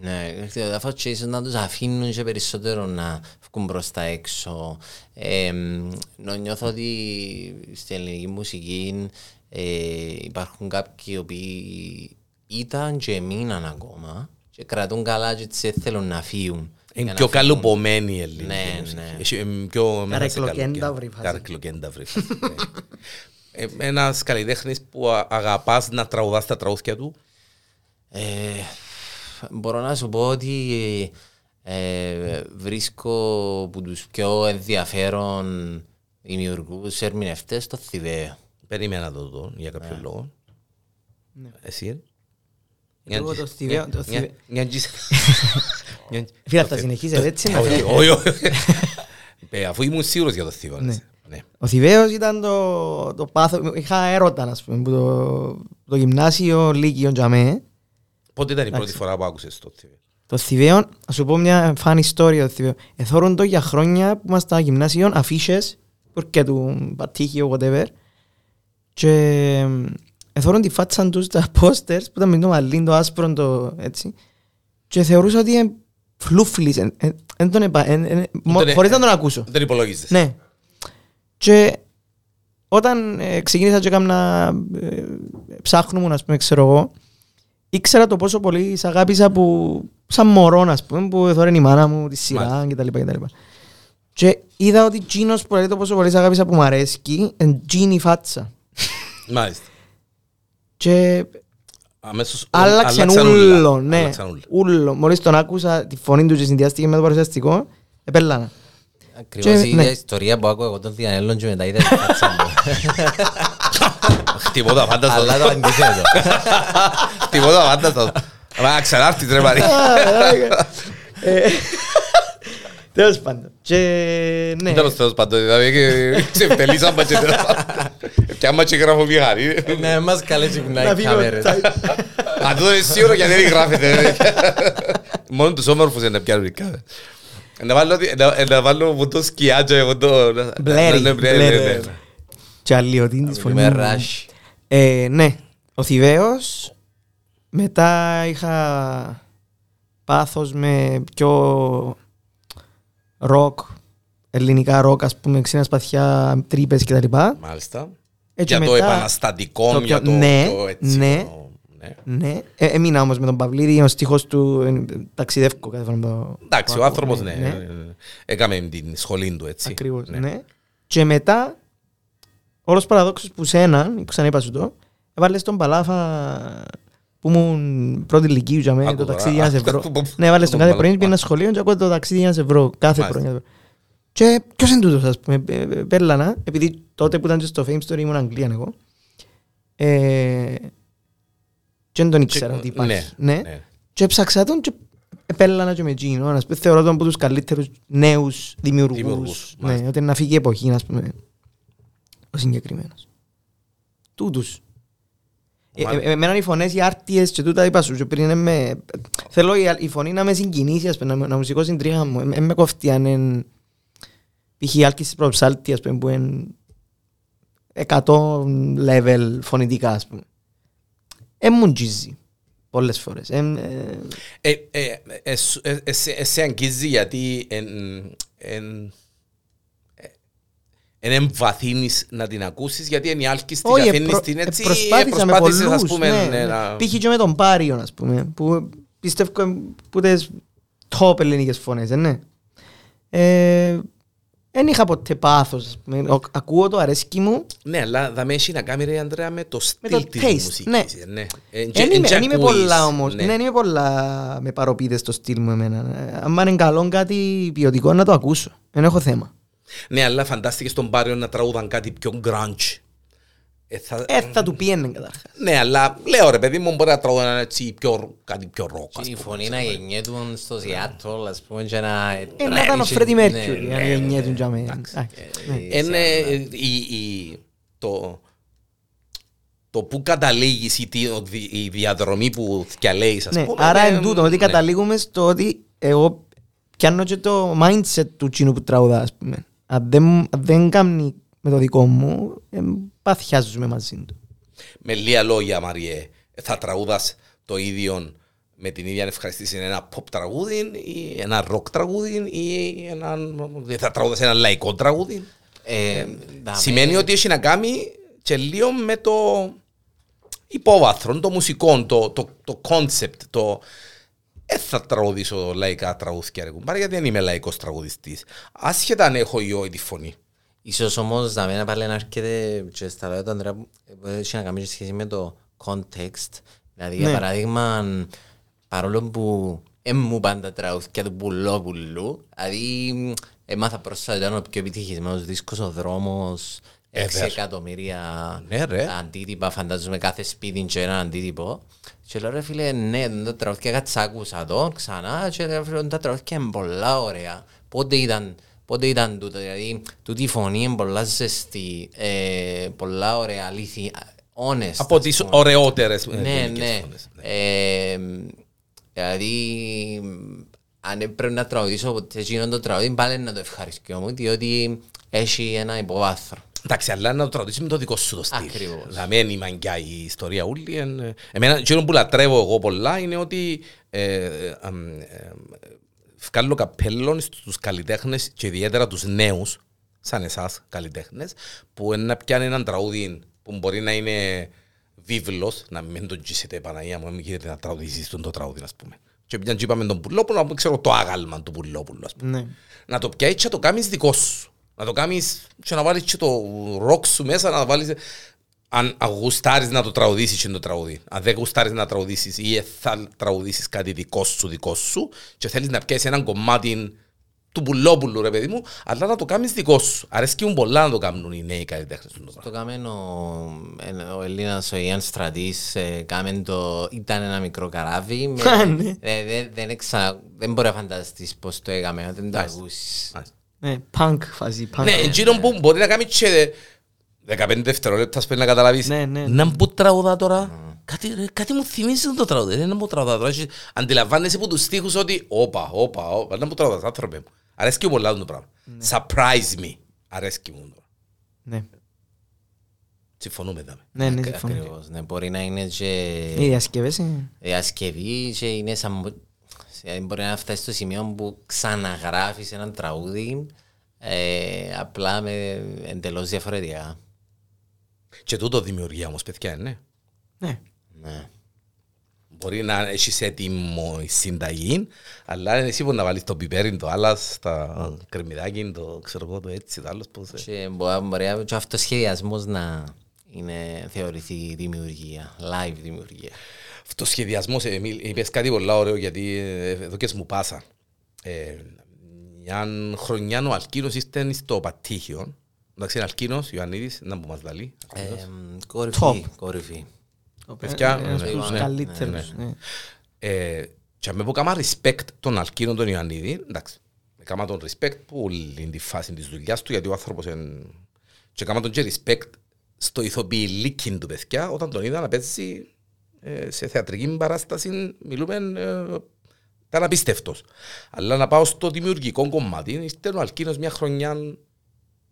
Ναι, το έδαφος και ίσως να τους αφήνουν και περισσότερο να βγουν προς τα έξω. Ε, νο- νιώθω ότι στην ελληνική μουσική ε, υπάρχουν κάποιοι οι οποίοι ήταν και μείναν ακόμα και κρατούν καλά και έτσι θέλουν να φύγουν. Είναι Για πιο να φύγουν. καλουπωμένη η ελληνική Ναι, μουσική. ναι. Έχει, ε, πιο μέσα σε Καρεκλοκένταυρη καλοκαίρι. φάση. Καρεκλοκένταυρη φάση, ναι. Ε, Ένας καλλιτέχνης που α- αγαπάς να τραγουδάς τα τραγούδια του; Ε, μπορώ να σου πω ότι ε, βρίσκω που τους πιο ενδιαφέρον δημιουργούς ερμηνευτές το Θηβαίο. Περίμενα το δω για κάποιο λόγο. Εσύ, ε; Εγώ Μια- το Θηβαίο- το μια- Θηβαίο- μια- μια- μια- Φίλε, θα συνεχίσετε έτσι. να Όχι, φύγω. όχι, όχι. Ε, Αφού ήμουν σίγουρος για το θύμα. Ναι. Ναι. Ο Θηβαίος ήταν το, το πάθο. Είχα έρωτα, ας πούμε, που το, το γυμνάσιο Λύκειο Τζαμέ. Πότε ήταν η πρώτη φορά που άκουσες το θύμα. Το Θηβαίο, να σου πω μια funny story το Θηβαίο. Εθώρουν το για χρόνια που ήμασταν στο γυμνάσιο, αφίσες, και του πατήχη or whatever. Και εθώρουν τη φάτσα τους τα posters που ήταν με το μαλλί, το άσπρο, το έτσι. Και θεωρούσα ότι είναι φλούφλης, εν- εν- εν τον επα- εν- εν- μο- Τον- χωρίς να τον ακούσω. Δεν υπολογίζεις. Ναι. Και όταν ε, ξεκίνησα και έκανα ε, ψάχνουμε, ας πούμε, ξέρω εγώ, ήξερα το πόσο πολύ σ' αγάπησα που, σαν μωρό, ας πούμε, που θωρέν η μάνα μου, τη σειρά Μάλιστα. κτλ. κτλ. Και είδα ότι τζίνος που λέει το πόσο πολύ σ' αγάπησα που μου αρέσκει, εν τζίνη φάτσα. Μάλιστα. Και Αμέσως άλλαξε άλλαξαν ούλο, όλα. ναι, Άλλαξαν όλα. ούλο. Μόλις τον άκουσα τη φωνή του και συνδυάστηκε με το παρουσιαστικό, επέλανα. Ακριβώς Και- η ναι. ίδια ιστορία που άκουγα εγώ τον Διανέλον και μετά είδα τη φάτσα μου. Χτυπώ τα πάντα στο... Αλλά το αντίθετο. Χτυπώ τα πάντα στο... Μα ξανάρθεις ρε Μαρία. Ε, Τέλος πάντων. Και ναι. Τέλος τέλος πάντων, δηλαδή και ξεφτελίσαμε και τέλος πάντων. Πιάμε και γραφομηχανή. Ναι, μας καλέσει που να Να έχει φύγω, κάμερες. θα- Α, τούτο είναι σίγουρο γιατί δεν γράφεται. Μόνο τους όμορφους είναι να πιάνουν οι κάμερες. Να βάλω, να- να βάλω από το σκιάτζο, από το... Μπλέρι, Ναι, ναι, ναι, μπλέρι. ναι, ναι. Και αλλιωτή της Είμαι φωνής μου. ράσι. Ε, Ναι, ο Θηβαίος. Μετά είχα πάθος με πιο ροκ, ελληνικά ροκ, ας πούμε, ξένα σπαθιά, τρύπες κτλ. Μάλιστα. Έτσι Για το μετά- επαναστατικό, το για πιο- το ναι, πιο έτσι. ναι. το- ναι. Ναι, ε, έμεινα όμως με τον Παυλίδη, ο στίχος του ε, ταξιδεύκω κάθε φορά. που το- Εντάξει, που ο ακούω, άνθρωπος ναι, έκαμε την σχολή του έτσι. Ακριβώς, ναι. Και μετά, όλος παραδόξος που σένα, ξαναείπα σου το, έβαλες τον Παλάφα που ήμουν πρώτη ηλικίου για μένα, Άκου το τώρα, ταξίδι για ένα άκου, ευρώ. άκου, άκου, Ναι, έβαλες τον τον κάθε Παλάφα. πρωί, πήγαινα σχολείο και ακούω το ταξίδι για ένα ευρώ, κάθε Μάλιστα. πρωί. Και ποιος είναι τούτος, ας πούμε, ε, ε, πέρλανα, επειδή τότε που ήταν και στο Fame Story ήμουν Αγγλία εγώ, ε, και δεν τον ήξερα ότι υπάρχει. Ναι, Ναι. ναι. Και έψαξα τον και επέλανα και με εκείνο. Ας πούμε, θεωρώ τον από τους καλύτερους νέους δημιουργούς. Δημιουργούς, Ναι, μάλιστα. ότι να φύγει η εποχή, ας πούμε, ο συγκεκριμένος. Τούτους. Ε, Μάλιστα. ε, Εμένα οι φωνές, οι άρτιες και τούτα είπα σου και πριν με... Θέλω η, η φωνή να με συγκινήσει, ας πούμε, να, να μου σηκώσει την τρίχα μου. Δεν με κοφτεί αν είναι... Π.χ. η Άλκης της Προψάλτη, ας πούμε, που είναι 100 level φωνητικά, ας πούμε. Ε, μου τζίζει. Πολλές φορές. Ε, ε, Ε, ε, ε, σου- ε, ε, σε- ε, σε αγγίζει γιατί εν, εν, ε, εν εμβαθύνεις να την ακούσεις γιατί είναι η άλκης της Όχι, αφήνεις επρο- την έτσι προσπάθησα με προσπάθησες, πολλούς, ας πούμε ναι, ναι, ναι. να- Π.χ. και με τον Πάριον, ας πούμε, που πιστεύω που τις top ελληνικές φωνές, ε, ναι. Ε, Δεν είχα ποτέ πάθος, ας πούμε. Ο- Ακούω το αρέσκει μου. Ναι, αλλά θα με έχει να κάνει ρε Ανδρέα με το Με στυλ το της taste, μουσικής. ναι. ε, ναι. Ε, και- Δεν ε, είμαι, και εν είμαι ακούεις, πολλά όμως. ναι. Ναι, δεν είμαι πολλά με παροπίδες στο στυλ μου εμένα. Ε, Αν είναι καλό κάτι ποιοτικό να το ακούσω. Δεν έχω θέμα. Ναι, αλλά φαντάστηκες τον Πάριο να τραγούδαν κάτι πιο grunge. Ε, θα- Ε, θα του πιένε καταρχάς. Ναι, αλλά λέω ρε παιδί μου μπορεί να τραγούδαν έτσι πιο, κάτι πιο rock. ας Η πούμε. φωνή να γεννιέτουν στο Seattle, ας πούμε, και να... Ε, να ήταν ο είχε- Φρέντι ναι, Μέρκιουρι, ναι, αν ναι, γεννιέτουν για ναι, μένα. εντάξει. Εντάξει, Ε, ναι. ε, Είναι σε- ε, η- η- το, το που καταλήγεις ή τι- ο δι- η διαδρομή που διαλέγεις ας Ναι, πούμε. άρα είναι- εν τούτο, ότι ναι. καταλήγουμε στο ότι εγώ πιάνω και το mindset του τσίνου που τραγουδά, ας πούμε. Αν δεν, αν δεν κάνει με το δικό μου, ε, παθιάζουμε μαζί του. Με λίγα λόγια Μαριέ, θα τραγούδας το ίδιο με την ίδια ευχαριστήση ένα pop τραγούδι ή ένα rock τραγούδι ή ένα, θα τραγούδας ένα λαϊκό τραγούδι; Ε, δάμε- Σημαίνει ότι έχει να κάνει και λίγο με το υπόβαθρο, το μουσικό, το, το, το concept, το... Ε, θα τραγουδήσω λαϊκά τραγούδια ρε κουμπάρ, γιατί δεν είμαι λαϊκός τραγουδιστής. Άσχετα αν έχω ή όχι τη φωνή. Ίσως όμως να μην πάλι να έρχεται και στα λόγια του Ανδρέα που έχει να κάνει σχέση με το context. Δηλαδή, για Ναι. παράδειγμα, παρόλο που δεν μου πάντα τραγούδια του πουλό πουλού, δηλαδή έμαθα πρόσφατα ήταν ο πιο επιτυχισμένος δίσκος ο δρόμος, Ε, 6 βέβαια. εκατομμύρια Ναι, ρε. αντίτυπα, φαντάζομαι κάθε σπίτι και ένα αντίτυπο. Και λέω ρε φίλε, ναι, τα τραγούδια κάτσα άκουσα το ξανά και λέω φίλε, τα τραγούδια είναι πολλά ωραία. Πότε ήταν, πότε ήταν τούτο, δηλαδή τούτη η φωνή είναι πολλά ζεστή, ε, πολλά ωραία, αλήθεια, honest. Από ας τις πούμε. ωραιότερες ε, Ναι, ελληνικές ναι. φωνές. Ε, Δηλαδή, αν έπρεπε να τραγουδήσω ποτέ εκείνο το τραγούδι, πάλι να το ευχαριστώ μου, διότι έχει ένα υποβάθρο. Εντάξει, αλλά να το τραγουδήσεις με το δικό σου το στυλ. Ακριβώς. Δηλαδή, είναι η μαγκιά η ιστορία ούλη. εν, ε, Εμένα, εκείνο που λατρεύω εγώ πολλά είναι ότι ε, ε, αμ, ε, βγάλω καπέλων στους καλλιτέχνες και ιδιαίτερα τους νέους, σαν εσάς καλλιτέχνες, που είναι να πιάνει έναν τραγούδι που μπορεί να είναι βίβλος, να μην τον τζίσετε Παναγία μου, να μην γίνεται να τραγουδήσεις τον το τραγούδι, ας πούμε. Και πιάνε και είπαμε τον Πουλόπουλο, να πούμε, ξέρω το άγαλμα του Πουλόπουλου, ας πούμε Ναι. να το πιάσεις και να το κάνεις δικό σου. Να το κάνεις και να βάλεις και το ροκ σου μέσα, να το βάλεις... Αν γουστάρεις να το τραγουδήσεις και το τραγουδί. Αν δεν γουστάρεις να τραγουδήσεις ή θα τραγουδήσεις κάτι δικό σου, δικό σου και θέλεις να πιάσεις έναν κομμάτι του πουλόπουλου ρε παιδί μου, αλλά να το κάνεις δικό σου. Αρέσκει μου πολλά να το κάνουν οι νέοι καλλιτέχνες του. Το κάμε ο, ε, ο Ελλήνας, ο Ιαν Στρατής, ε, κάμε το, ήταν ένα μικρό καράβι. με- Α, ναι. ε, δεν, δεν, εξα, δεν μπορεί να φανταστείς πώς το έκαμε, δεν το ακούσεις. Ναι, punk φάση, punk. Ναι, εκείνο που μπορεί να κάνει και 15 δευτερόλεπτα ας πούμε, να καταλάβεις. Ναι, ναι. να που τραγουδά τώρα. Κάτι, ρε, κάτι μου θυμίζει το τραγουδί δεν είναι που τραγουδά τώρα. Έχεις- αντιλαμβάνεσαι από τους στίχους ότι όπα, όπα, όπα να που τραγουδάς άνθρωπε μου αρέσκει μου πολλά το πράγμα. Surprise me. Αρέσκει μου τώρα. Ναι, συμφωνούμε εδώ ναι, ναι, συμφωνώ. Ακριβώς, ναι, μπορεί να είναι και Οι διασκευές είναι... διασκευή και είναι σαν... ε, Μπορεί να φτάσεις στο σημείο που ξαναγράφεις έναν τραγούδι ε, απλά με εντελώς διαφορετικά. και τούτο δημιουργία όμως παιδιά ναι Ναι. Ναι. Μπορεί να έχεις έτοιμο η συνταγή, αλλά είναι εσύ που να βάλεις το πιπέρι, το άλλας, τα κρεμμυδάκι, το ξέρω εγώ, το έτσι, το άλλος πώς... Και μπορεί, μπορεί και αυτός σχεδιασμός να είναι θεωρηθεί δημιουργία, live δημιουργία. Αυτό ο σχεδιασμός, Εμίλ, είπες κάτι πολύ ωραίο γιατί ε, εδώ και μου πάσα. Ε, μια χρονιά ο Αλκίνος είστε στο Πατήχιο. Εντάξει, είναι Αλκίνος, Ιωαννίδης, να μου μας δαλεί. Ε, Top. κορυφή, κορυφή. Παιδιά, Ένας ναι, από τους ναι, καλύτερους. ναι. Ε, και με που κάμα respect τον Αλκίνο τον Ιωαννίδη, εντάξει, κάμα τον respect που όλη τη φάση της δουλειάς του, γιατί ο άνθρωπος είναι... Και κάμα τον και respect στο ηθοποιηλίκιν του παιδιά, όταν τον είδα να παίζει ε, σε θεατρική παράσταση, μιλούμε, ε, ήταν απίστευτος. Αλλά να πάω στο δημιουργικό κομμάτι, είστε ο Αλκίνος μια χρονιά,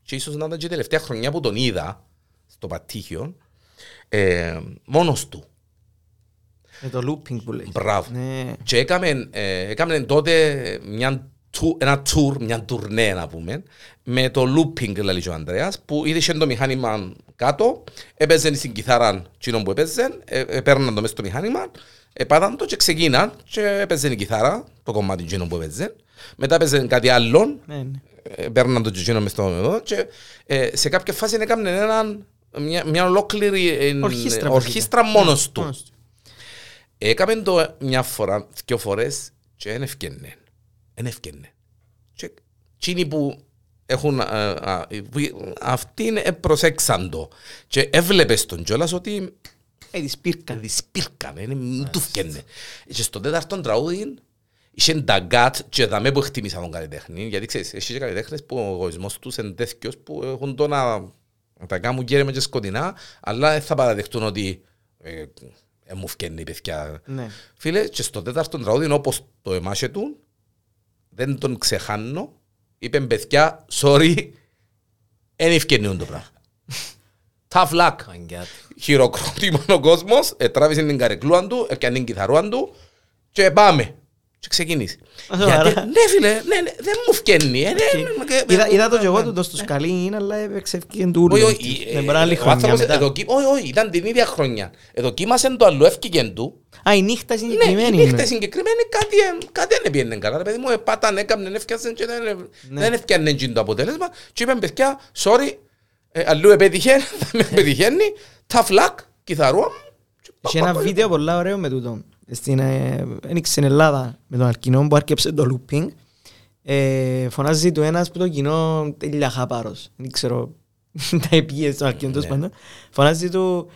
και ίσως να ήταν και η τελευταία χρονιά που τον είδα, στο Πατήχιο, ε, μόνος του. Με το looping που λέει. Μπράβο. Ναι. Και έκαμε, ε, έκαμε τότε μια, του- ένα tour, μια τουρνέ να πούμε, με το looping, λέει και ο Ανδρέας, που ήδη είχε το μηχάνημα κάτω, έπαιζε στην κιθάρα εκείνο που έπαιζε, ε, ε, παίρναν το μέσα στο μηχάνημα, επάταν το και ξεκίναν και έπαιζε η κιθάρα, το κομμάτι εκείνο που έπαιζε. Μετά έπαιζε κάτι άλλο, Ναι, ναι. ε, παίρναν το εκείνο μες στο εδώ και ε, σε κάποια φάση έκαμε έναν, μια, μια ολόκληρη ε, Ορχήστρα, ορχήστρα βασικά. μόνος του. Μόνος του. Έκαμε το μια φορά, δυο φορές και δεν ευκαινε. Δεν ευκαινε. Και εκείνοι που έχουν, α, α, που- αυτοί ε, προσέξαν το και έβλεπες τον κιόλας ότι Ε, της πύρκα. δυσπήρκανε, δεν του φκαινε. Και στο τέταρτο τραγούδι είχε τα γκάτ και δαμέ που εκτιμήσαν τον καλλιτέχνη, γιατί ξέρεις, έχει και καλλιτέχνες που ο εγωισμός τους είναι τέτοιος που έχουν το να να τα κάνουν γέρεμα και σκοτεινά, αλλά δεν θα παραδεχτούν ότι ε, ε, μου φκαινει η παιδιά. Ναι. Φίλε, και στο τέταρτο τραγούδι, όπως το εμάσαι του, δεν τον ξεχάνω, είπε παιδιά, sorry, δεν ευκαινούν το πράγμα. Tough luck. Μαγκιά του. Χειροκρότημα ο κόσμος, ε, τράβησε την καρεκλούα του, έπιανε την κιθαρούα του και πάμε. Και ξεκινήσει. σοβαρά. Γιατί, ναι φίλε, ναι, ναι, δεν μου φκένει. Ε, ναι, ναι, ναι, Είδα, είδα το ναι, και εγώ ναι. του το στο σκαλί είναι, αλλά έπαιξε ευκήγεν του Όχι, ούλου. όχι, Δεν ε, μπορεί άλλη ο χρονιά άνθρωπος μετά. εδοκι- Όχι, όχι, ήταν την ίδια χρονιά. Εδοκίμασε το άλλο, έφυγε του. Α, η νύχτα Ναι, η συγκεκριμένη νύχτα είναι. συγκεκριμένη κάτι, ε, κάτι δεν πήγαινε καλά. Ρε παιδί μου, επάταν, έκαμνε, έφτιασαν και δεν, Ναι. δεν έφτιανε εκείνο το αποτέλεσμα. Και είπαν, παιδιά, sorry, ε, αλλού επέτυχε, δεν με πετυχαίνει, tough luck, κιθαρούα μου. και πα- Είχε πα- ένα πα- βίντεο πολλά ωραίο με τούτο. Στην, ε, ένιξε στην Ελλάδα με τον Αρκινό που άρκεψε το looping. Ε, φωνάζει του ένας που το κοινό τέλεια χαπάρος. Δεν ξέρω τα επίγειες στον Αρκινό τέλος Ναι. πάντων. Φωνάζει του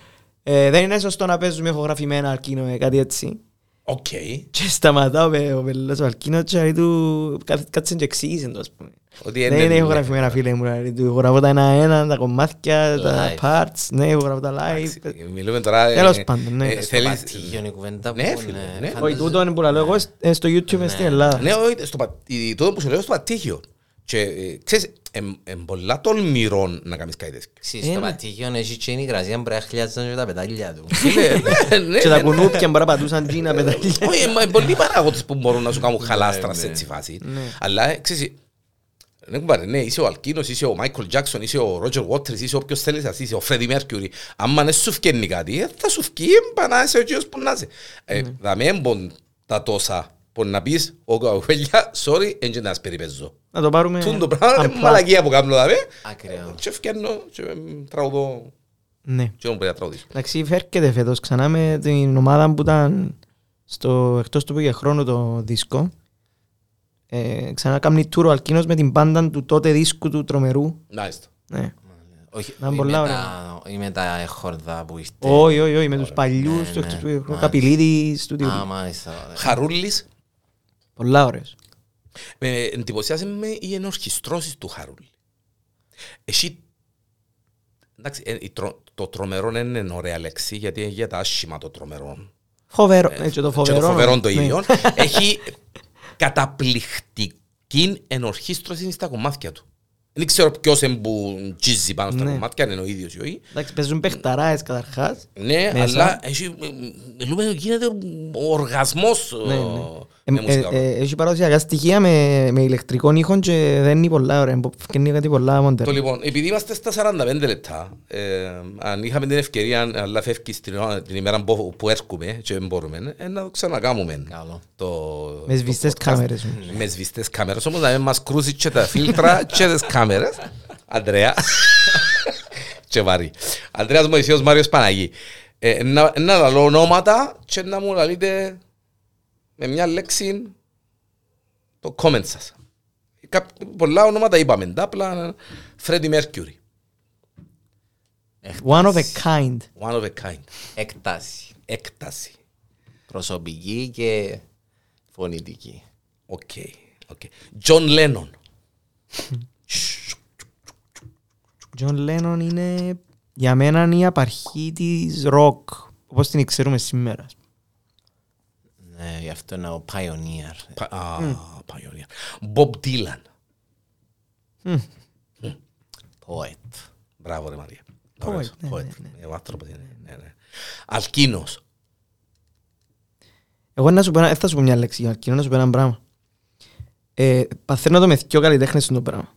ε, δεν είναι σωστό να παίζουμε ηχογραφημένα Αρκίνο, ε, κάτι έτσι. Οκ. Και σταματά ο, πε- ο πελός ο Αλκίνος και λέει του «Κάθ- κάτσε και εξήγησε το ας πούμε. Ότι Ναι, είναι- είναι ηχογραφημένα φίλε μου. δηλαδή, Του ηχογραφώ τα ένα-ένα, τα κομμάτια, τα Live. parts. Ναι, ηχογραφώ τα live. Εντάξει, Μιλούμε τώρα... ε, Τέλος πάντων, ναι. ε, Στο θέλεις- πατήγιο είναι η κουβέντα Ναι, που φίλε, είναι- ναι. φαντάζεσαι- Όχι, τούτο είναι που λέω εγώ ε, στο YouTube Ναι. στην Ελλάδα. Ναι, όχι, στο πα- η- τούτο που σου λέω στο πατήγιο. Και ε, ξέρεις, είναι πολλά τολμηρό να κάνεις κάτι τέτοιο. Ξέρεις, Στο Ε, ναι. πατήγιο έχει και η υγρασία που πρέπει να χλιάζαν και τα πετάλια του. Φίλε, ναι, ναι, Και τα ναι, κουνούπια μπορεί να πατούσαν τζίνα πεταλιά. Όχι, είναι πολλοί παράγοντες που μπορούν να σου κάνουν χαλάστρα Ναι, σε ναι. έτσι φάση. Αλλά, ε, ξέρεις, ναι, κουμπάρε, ναι, είσαι ο Αλκίνος, είσαι ο Μάικλ Τζάκσον, είσαι ο Ρότζερ Βότερς, είσαι όποιος θέλεις να είσαι, ο Φρέντι Μέρκιουρι. Αν δεν σου φκένει κάτι, ε, θα σου φκεί, εμπα να είσαι ο κύριος που να είσαι. Ε, Δαμέ έμπον τα τόσα που να πεις, ο καβέλια, sorry, δεν και να σας περιπέζω. Να το πάρουμε. Τούν το πράγμα είναι unplugged. μαλακία που κάνω δαμέ. Ακραίο. Και φκένω και εμ, τραγουδώ. Ναι. Και όμως πρέπει να τραγουδήσω. Εντάξει, φέρκεται φέτος ξανά με την ομάδα που ήταν στο εκτός του που είχε χρόνο το δίσκο. Ε, ξανά κάνει tour ο Αλκίνος με την πάντα του τότε δίσκου του τρομερού. Μάλιστα. Ναι. Όχι, Να όχι πολλά με ωραία. τα- όχι με τα εχόρδα που είστε. Όχι, όχι, όχι, με τους παλιούς, Ναι, του ναι. εκτός του είχε χρόνο, Μάλιστα. Καπηλίδης, του Α, μάλιστα. ωραία. Χαρούλης, Πολλά ωραίος. με εντυπωσιάζει με οι ενορχιστρώσεις του Χαρούλη. Εσύ, εντάξει, ε, η τρο- το τρομερό δεν είναι ωραία λέξη, γιατί είναι για τα άσχημα το τρομερό. Φοβερό, ε, και το Και φοβερό. το φοβερό το ναι. ίδιο. Έχει καταπληκτική ενορχίστρωση στα κομμάτια του. Δεν ξέρω ποιος είναι που τζίζει πάνω στα Ναι. κομμάτια, αν είναι ο ίδιος ή όχι. Εντάξει, παίζουν παιχταράες καταρχάς. Ναι, Μέσα. αλλά έχει, μιλούμε, γίνεται ο οργασμός Ναι, ε, ναι. Με Ε, μουσικά. ε, ε, Έχει παραδοσιακά στοιχεία με, με ηλεκτρικών ήχων και δεν είναι πολλά ωραία. Φκένει κάτι πολλά Το μοντέρνο. λοιπόν, επειδή είμαστε στα 45 λεπτά, ε, αν είχαμε την ευκαιρία, αλλά φεύγει την, ώρα- την ημέρα που, που έρχομαι και δεν μπορούμε, ε, να το ξανακάμουμε. Καλό. Το, Με το σβηστές podcast. κάμερες. Με σβηστές κάμερες, όμως να μην μας κρούσει και τα φίλτρα και τις κάμερες. Αντρέα. και βαρύ. Ανδρέας Μωυσίος Μάριος Παναγή. Ε, να, να λαλώ ονόματα και να μου λαλείτε με μια λέξη το comment σας. Κάπ- πολλά ονόματα είπαμε. Τα απλά Freddie Mercury. One of a kind. One of a kind. Έκταση. Έκταση. Προσωπική και φωνητική. OK. OK. John Lennon. John Lennon είναι για μένα είναι η απαρχή της rock όπως την ξέρουμε σήμερα. Ναι, γι' αυτό είναι ο pioneer. Πα- Α, pioneer. Bob Dylan. Poet. Μπράβο ρε Μαρία. Poet, Ωραίος, ναι, poet. ναι, Ε, Ο άνθρωπος είναι. ναι, ναι. Αλκίνος. Εγώ να σου πω, ένα- δεν θα σου πω μια λέξη για αρκινό, να σου πω ένα πράγμα. Ε, παθαίνω το με δυο καλλιτέχνες στο πράγμα.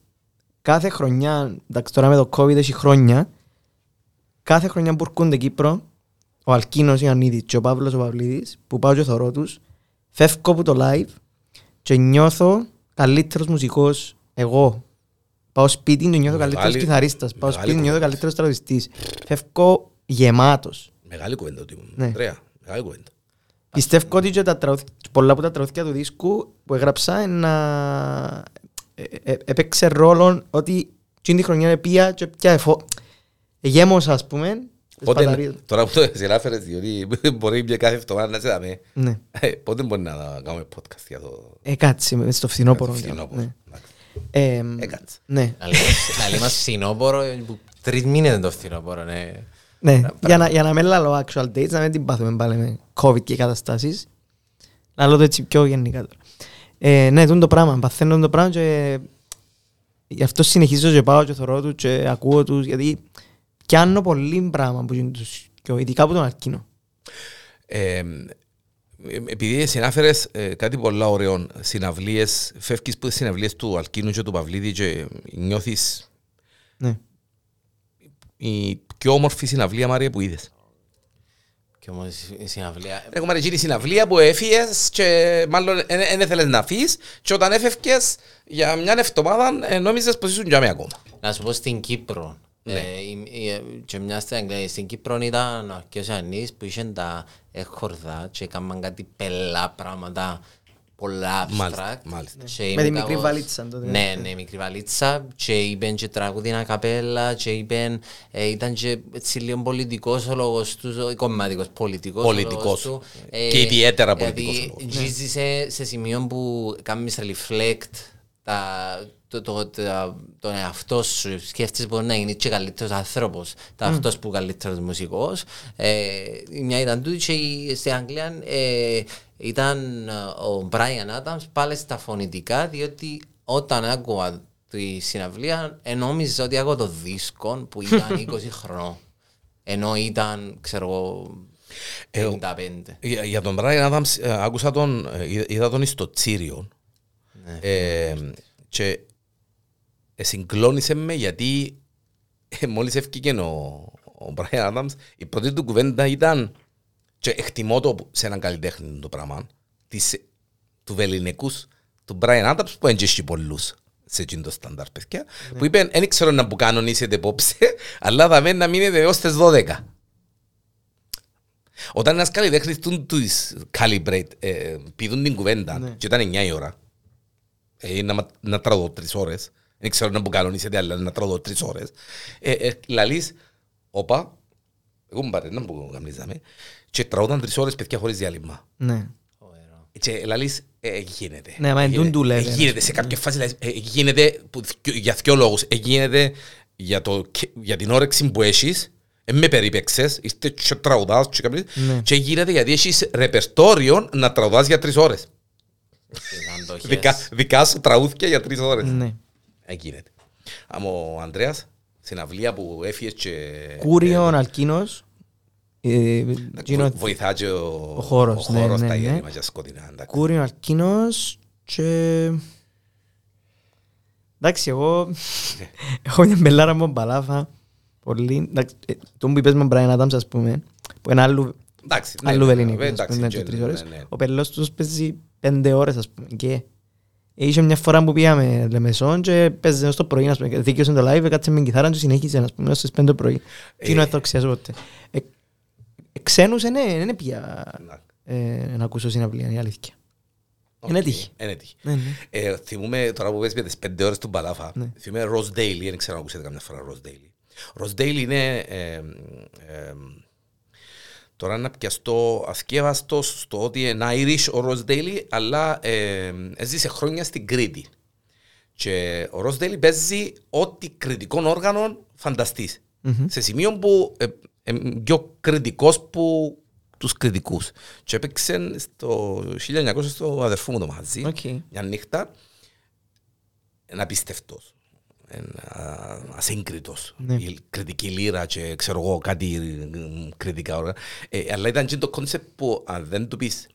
Κάθε χρονιά, εντάξει τώρα με το COVID έχει χρόνια, κάθε χρονιά που έρχονται Κύπρο, ο Αλκίνος Ιωαννίδης και ο Παύλος ο Παυλίδης, που πάω και θωρώ τους, φεύγω από το live και νιώθω καλύτερος μουσικός εγώ. Πάω σπίτι και νιώθω Μεγάλη- καλύτερος κιθαρίστας. Πάω μεγάλη σπίτι και νιώθω κουβέντα. καλύτερος τραγουδιστής. Φεύγω γεμάτος. Μεγάλη κουβέντα ότι Ναι. Ανδρέα. Μεγάλη κουβέντα. Πιστεύω ότι και τα τραγούδια- πολλά από τα τραγούδια του δίσκου που έγραψα είναι να... ε, ε, έπαιξε ρόλο ότι εκείνη τη χρονιά πήγα και πια εφο... γέμωσα ας πούμε τις Πότε, μπαταρίες. τώρα που το συνάφερες, διότι μπορεί μια κάθε εβδομάδα να σε δάμε. Ναι. Ε, Πότε μπορεί να κάνουμε podcast για το Ε, κάτσε με- στο φθινόπωρο. το φθινόπωρο. Ναι. Εντάξει. Ε, Έκατσε. ναι. Να λέμε- Να λέμε φθινόπωρο, που τρεις μήνες είναι το φθινόπωρο, ναι. Ναι, για να, για να μην λαλώ actual dates, να μην την πάθουμε πάλι με COVID και καταστάσεις. Να λέω το έτσι πιο γενικά τώρα. Ε, ναι, τούτο το πράγμα, παθαίνω το πράγμα και γι' αυτό συνεχίζω και πάω και θωρώ τους και ακούω τους, γιατί πιάνω πολύ πράγμα που γίνουν τους, και ειδικά από τον Αρκίνο. Ε, επειδή συνάφερες ε, κάτι πολλά ωραίο, συναυλίες, φεύγεις από τις συναυλίες του Αλκίνου και του Παυλίδη και νιώθεις Ναι. η πιο όμορφη συναυλία Μάρια που είδες. Και όμως η συναυλία... Έχουμε εκείνη τη συναυλία που έφυγες και μάλλον δεν ήθελες να φύγεις και όταν έφευγες για μια εβδομάδα ε, νόμιζες πως ήσουν για μένα ακόμα. Να σου πω στην Κύπρο. Ναι. Ε, η- η- και μια στην Αγγλία. Στην Κύπρο ήταν ο Αρκαίος Ιωαννής που είχε τα έχορδα και έκαναν κάτι πελά πράγματα πολλά Μάλιστα, abstract. μάλιστα. Και Με ήμουν τη μικρή κάπως- βαλίτσα τότε. Ναι, ναι, μικρή βαλίτσα και είπεν και τραγούδι καπέλα και είπεν, ε, ήταν και έτσι λίγο πολιτικός ο λόγος τους, ε, κομματικός, πολιτικός ο Πολιτικός. λόγος του. Ε, Και ιδιαίτερα γιατί πολιτικός ο λόγος. Γύζησε σε σημείο που κάνεις reflect τα, το, το, το, τον εαυτό σου, σκέφτεσαι μπορεί να γίνει και καλύτερος άνθρωπος, τα αυτός που καλύτερος μουσικός. Ε, μια ήταν τούτη και η- στην Αγγλία ε, ήταν ε, ο Brian Adams πάλι στα φωνητικά, διότι όταν άκουγα τη συναυλία, ε, νόμιζα ότι άκουγα το δίσκο που ήταν 20 χρονών. Ενώ ήταν, ξέρω εγώ, Ε, 55. Για, για τον Brian Adams ε, άκουσα τον, ε, είδα- είδα τον στο Τσίριο ε, και ε, συγκλώνησε με γιατί ε, μόλις έφυγε ο, ο Brian Adams η πρώτη του κουβέντα ήταν και εκτιμώ το που- σε έναν καλλιτέχνη το πράγμα της, του βεληνικούς του Brian Adams που έντυχε πολλούς σε εκείνο το στάνταρ παιδιά που είπε δεν ξέρω να που κανονίσετε απόψε αλλά θα μένει να μείνετε έως τις 12 όταν ένας καλλιτέχνης του τους calibrate, ε, πηδούν την κουβέντα και ήταν 9 η ώρα, ε, να, μα- να τραγουδώ τρεις ώρες, δεν ξέρω να που κανονίσετε, αλλά να τραγουδώ τρεις ώρες, ε, ε, λαλείς, όπα, εγώ μπαρε, να που καμνίζαμε, και τραγουδάν τρεις ώρες παιδιά χωρίς διάλειμμα. Ναι. Και λαλείς, ε, γίνεται. Ναι, μα εν Γίνεται. τούτου λέμε, Ε, Γίνεται σε κάποια φάση, λαλείς, ε, γίνεται που- για δυο λόγους. Ε, Γίνεται για, το, για την όρεξη που έχεις, ε, με περίπεξες, είστε και τραγουδάς και, κάνεις, Ναι. και γίνεται γιατί έχεις ρεπερτόριο να τραγουδάς για τρεις ώρες. Δικά, δικά σου τραγούδια για τρεις ώρες. Ναι. Ε, γίνεται. Άμα ο Ανδρέας, συναυλία που έφυγες και... Κούριον, Αλκίνος. ε, ε, γίνω- βο- Βοηθά και ο, ο χώρος, ο ναι, χώρος ναι, τα ναι. γέννημα και σκοτεινά. εντάξει. Κούριον, Αλκίνος και... Εντάξει, εγώ έχω μια μπελάρα μου μπαλάφα. Πολύ. Εντάξει, ε, το που είπες με τον Brian Adams, ας πούμε, που είναι άλλου, Εντάξει, ναι, άλλου ναι, Ελληνικού, ναι, ας εντάξει, πούμε, και- και τρεις ώρες. ναι, ναι. Ο πελός τους παίζει πέντε ώρες, ας πούμε, και είχε μια φορά που πήγαμε Λεμεσόν και παίζε στο πρωί, ας πούμε, και δίκαιος το live, κάτσε με την κιθάρα και συνέχισε, ας πούμε, ως τις πέντε το πρωί. Τι είναι αυτό ξέρεις ποτέ. Ε, ε, Ξένους, ναι, δεν πήγα Να. ε, να ακούσω συναυλία, η αλήθεια. Είναι Οκ, τύχη. Είναι τύχη. Ναι, ναι. Ε, θυμούμε τώρα που πες για τις πέντε ώρες του Μπαλάφα, Ναι. θυμούμε Ross Daly, δεν ξέρω αν ακούσατε καμιά φορά Ross Daly. Ross Daly είναι ε, ε, τώρα να πιαστώ αδιάβαστος στο ότι είναι Irish ο Ross Daly, αλλά ε, έζησε χρόνια στην Κρήτη. Και ο Ross Daly παίζει ό,τι κρητικών όργανων φανταστείς. Σε σημείο που ε, ε, πιο κρητικός που τους κρητικούς. Και έπαιξε στο 1900 στο αδερφού μου το μαγαζί, Οκ. μια νύχτα, είναι απίστευτος. Είναι α- ασύγκριτος. Ναι. Η κρητική λύρα και ξέρω εγώ κάτι μ, κρητικά όργανα. Ε, αλλά ήταν και το concept που αν δεν του πεις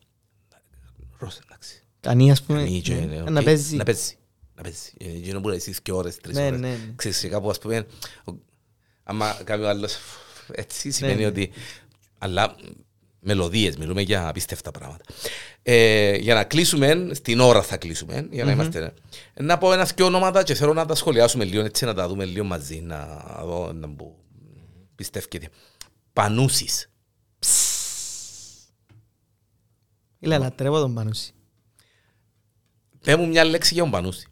Ρώσε, εντάξει. Κανεί, ας πούμε, Κανεί και, ναι, ναι, οκ, να παίζει. Να παίζει. Να παίζει. Ε, Εκείνο που λέει εσείς και ώρες, τρεις Ναι, ώρες. ναι, ναι. Ξέρεις, και κάπου ας πούμε, ο- άμα κάνει ο άλλος έτσι σημαίνει ναι. ότι... Αλλά μελωδίες, μιλούμε για απίστευτα πράγματα. Ε, για να κλείσουμε, στην ώρα θα κλείσουμε, για να είμαστε... ε, Να πω ένα δυο ονόματα και θέλω να τα σχολιάσουμε λίγο, έτσι να τα δούμε λίγο μαζί, να δω, να μου πιστεύετε. Πανούσης. Ήλα, λατρεύω τον Πανούσης. Πες μου μια λέξη για τον Πανούση.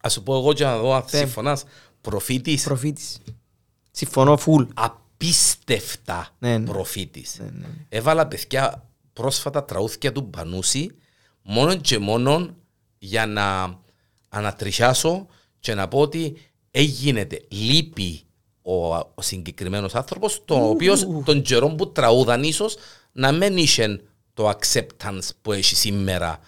Ας σου πω εγώ και να δω αν Πέ. συμφωνάς. Προφήτης. Προφήτης. Συμφωνώ φουλ. Απίστευτα Ναι, ναι. προφήτης. Έβαλα παιδιά πρόσφατα τραούθια του Πανούση μόνο και μόνο για να ανατριχιάσω και να πω ότι έγινεται λείπει ο, ο συγκεκριμένος άνθρωπος το οποίος τον καιρό που τραούδαν ίσως να μην είχε το acceptance που έχει σήμερα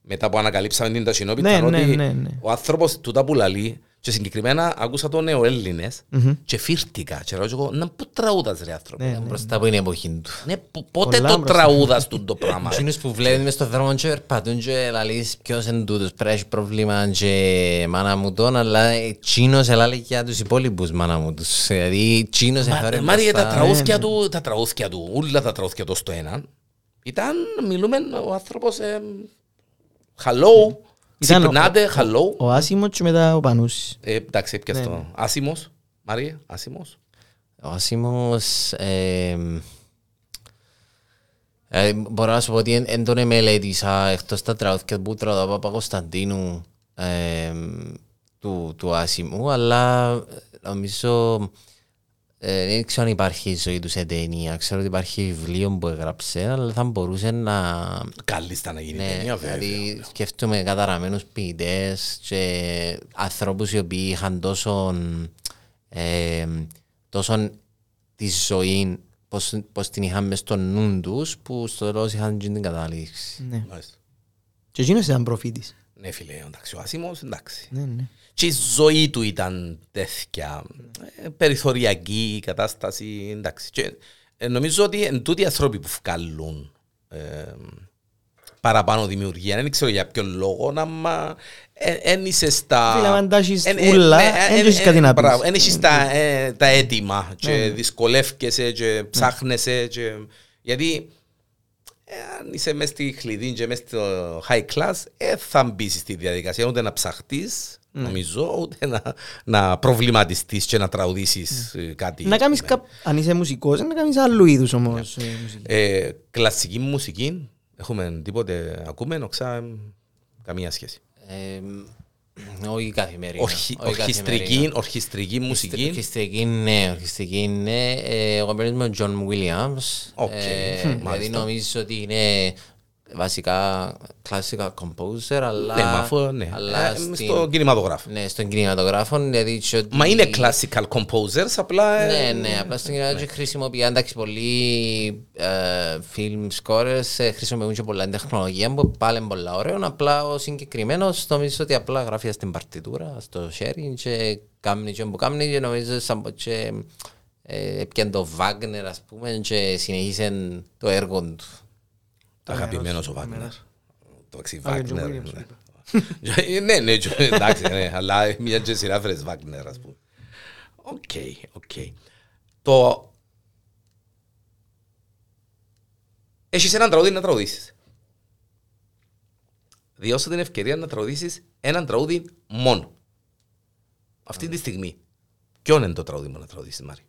μετά που ανακαλύψαμε την ταχυνόπιτα Ναι, ναι, ότι ναι, ναι. ο άνθρωπος τούτα που λαλεί και συγκεκριμένα άκουσα τον νεοέλληνες και φύρτηκα και λέω εγώ να πού τραούδας ρε άνθρωπο. Ναι, ναι. Μπροστά που είναι η εποχή του. Ναι, πο- πότε Πολλά το μπροστά. τραούδας του το πράγμα. Εκείνους που βλέπουν μες στο δρόμο και περπατούν και λαλείς ποιος είναι τούτος, πρέπει να έχει πρόβλημα και μάνα μου τον, αλλά εκείνος ελάλε για τους υπόλοιπους μάνα μου τους. Δηλαδή εκείνος έφερε Μα- Μάρια, τα μπροστά. τραούθια του, τα τραούθια του, όλα τα τραούθια του στο έναν, ήταν, μιλούμε, ο άνθρωπος, ε, hello, Ήταν ο- ξυπνάτε, hello. Ο Άσιμος και μετά ο Πανούσης. Ε, εντάξει, έπιας Ναι, το. ναι. Άσιμος, Μάρια, Άσιμος. Ο Άσιμος... ε, ε, μπορώ να σου πω ότι δεν τον μελέτησα εκτός τα τραγούδια που τραγουδά ο Παπα-Κωνσταντίνου ε, του, του Άσιμου, αλλά νομίζω ε, δεν ξέρω αν υπάρχει η ζωή τους σε ταινία. Ξέρω ότι υπάρχει βιβλίο που έγραψε, αλλά θα μπορούσε να. Καλύτερα να γίνει Ναι, ταινία, βέβαια. δηλαδή σκέφτομαι καταραμένους ποιητές και ανθρώπους οι οποίοι είχαν τόσο, ε, τόσο τη ζωή πώς, πώς την είχαν μες στο νου τους που στο τέλος είχαν και την κατάληξη. Ναι. Μάλιστα. Και εκείνος ήταν προφήτης. Ναι, φίλε, εντάξει, ο Ασίμος, εντάξει. Ναι, ναι. Και η ζωή του ήταν τέτοια ε, περιθωριακή κατάσταση, εντάξει. Και, ε, νομίζω ότι εν τούτοι οι άνθρωποι που βγάλουν ε, παραπάνω δημιουργία, δεν ξέρω για ποιον λόγο, να μα εν είσαι στα... Φίλε, αν τα έχεις εν- εν- ούλα, ναι, εν εν- έχεις εν- κάτι να πεις. μπράβο, εν έχεις τα, ε, τα έτοιμα και Ναι. δυσκολεύκεσαι και ψάχνεσαι και... Γιατί ε, αν είσαι μέσα στη χλειδί και μέσα στο high class, ε, θα μπεις στη διαδικασία ούτε να ψαχτείς, Ναι. νομίζω, ούτε να, να προβληματιστείς και να τραγουδήσεις ε, κάτι. Να κάνεις, Ναι. κά... αν είσαι μουσικός, να κάνεις άλλου είδους όμως ε, μουσική. Ε, κλασική μουσική, έχουμε τίποτε, ακούμε, οξά, ε, καμία σχέση. Ε, όχι καθημερινά. Ορχι, όχι ορχιστρική, καθημερινά. ορχιστρική μουσική. Ορχιστρική, ναι, ορχιστρική, ναι. Ε, Εγώ παίρνω με τον John Williams. OK, Ε, μ, Δηλαδή μάλιστα. νομίζω ότι είναι βασικά classical composer, αλλά... Ναι, μα αφού, ναι. αλλά Ε, στην- στο κινηματογράφο. Ναι, στον κινηματογράφο, δηλαδή και ότι... Μα είναι classical composers, απλά... ε, Ναι, ναι, απλά στον κινηματογράφο χρησιμοποιεί, εντάξει, πολλοί ε, film scorers ε, χρησιμοποιούν και πολλά τεχνολογία που πάλι είναι πολλά ωραίο, απλά ο συγκεκριμένος νομίζω ότι απλά γράφει στην παρτιτούρα, στο sharing και κάνει και που κάνει και νομίζω σαν πως και ε, έπιαν το Wagner ας πούμε και συνεχίσε το έργο του. Αγαπημένος ο Βάγνερ. Το εξή Α, και ο Βάγνερ. Williams, ναι. Ναι, ναι, και- εντάξει, ναι, αλλά μια και σειρά φρες Βάγνερ, ας πούμε. OK, OK. Το... Έχεις έναν τραγούδι να τραγουδήσεις. Διώσε την ευκαιρία να τραγουδήσεις έναν τραγούδι μόνο. Αυτή τη στιγμή. Ποιον είναι το τραγούδι μου να τραγουδήσεις, Μάρη.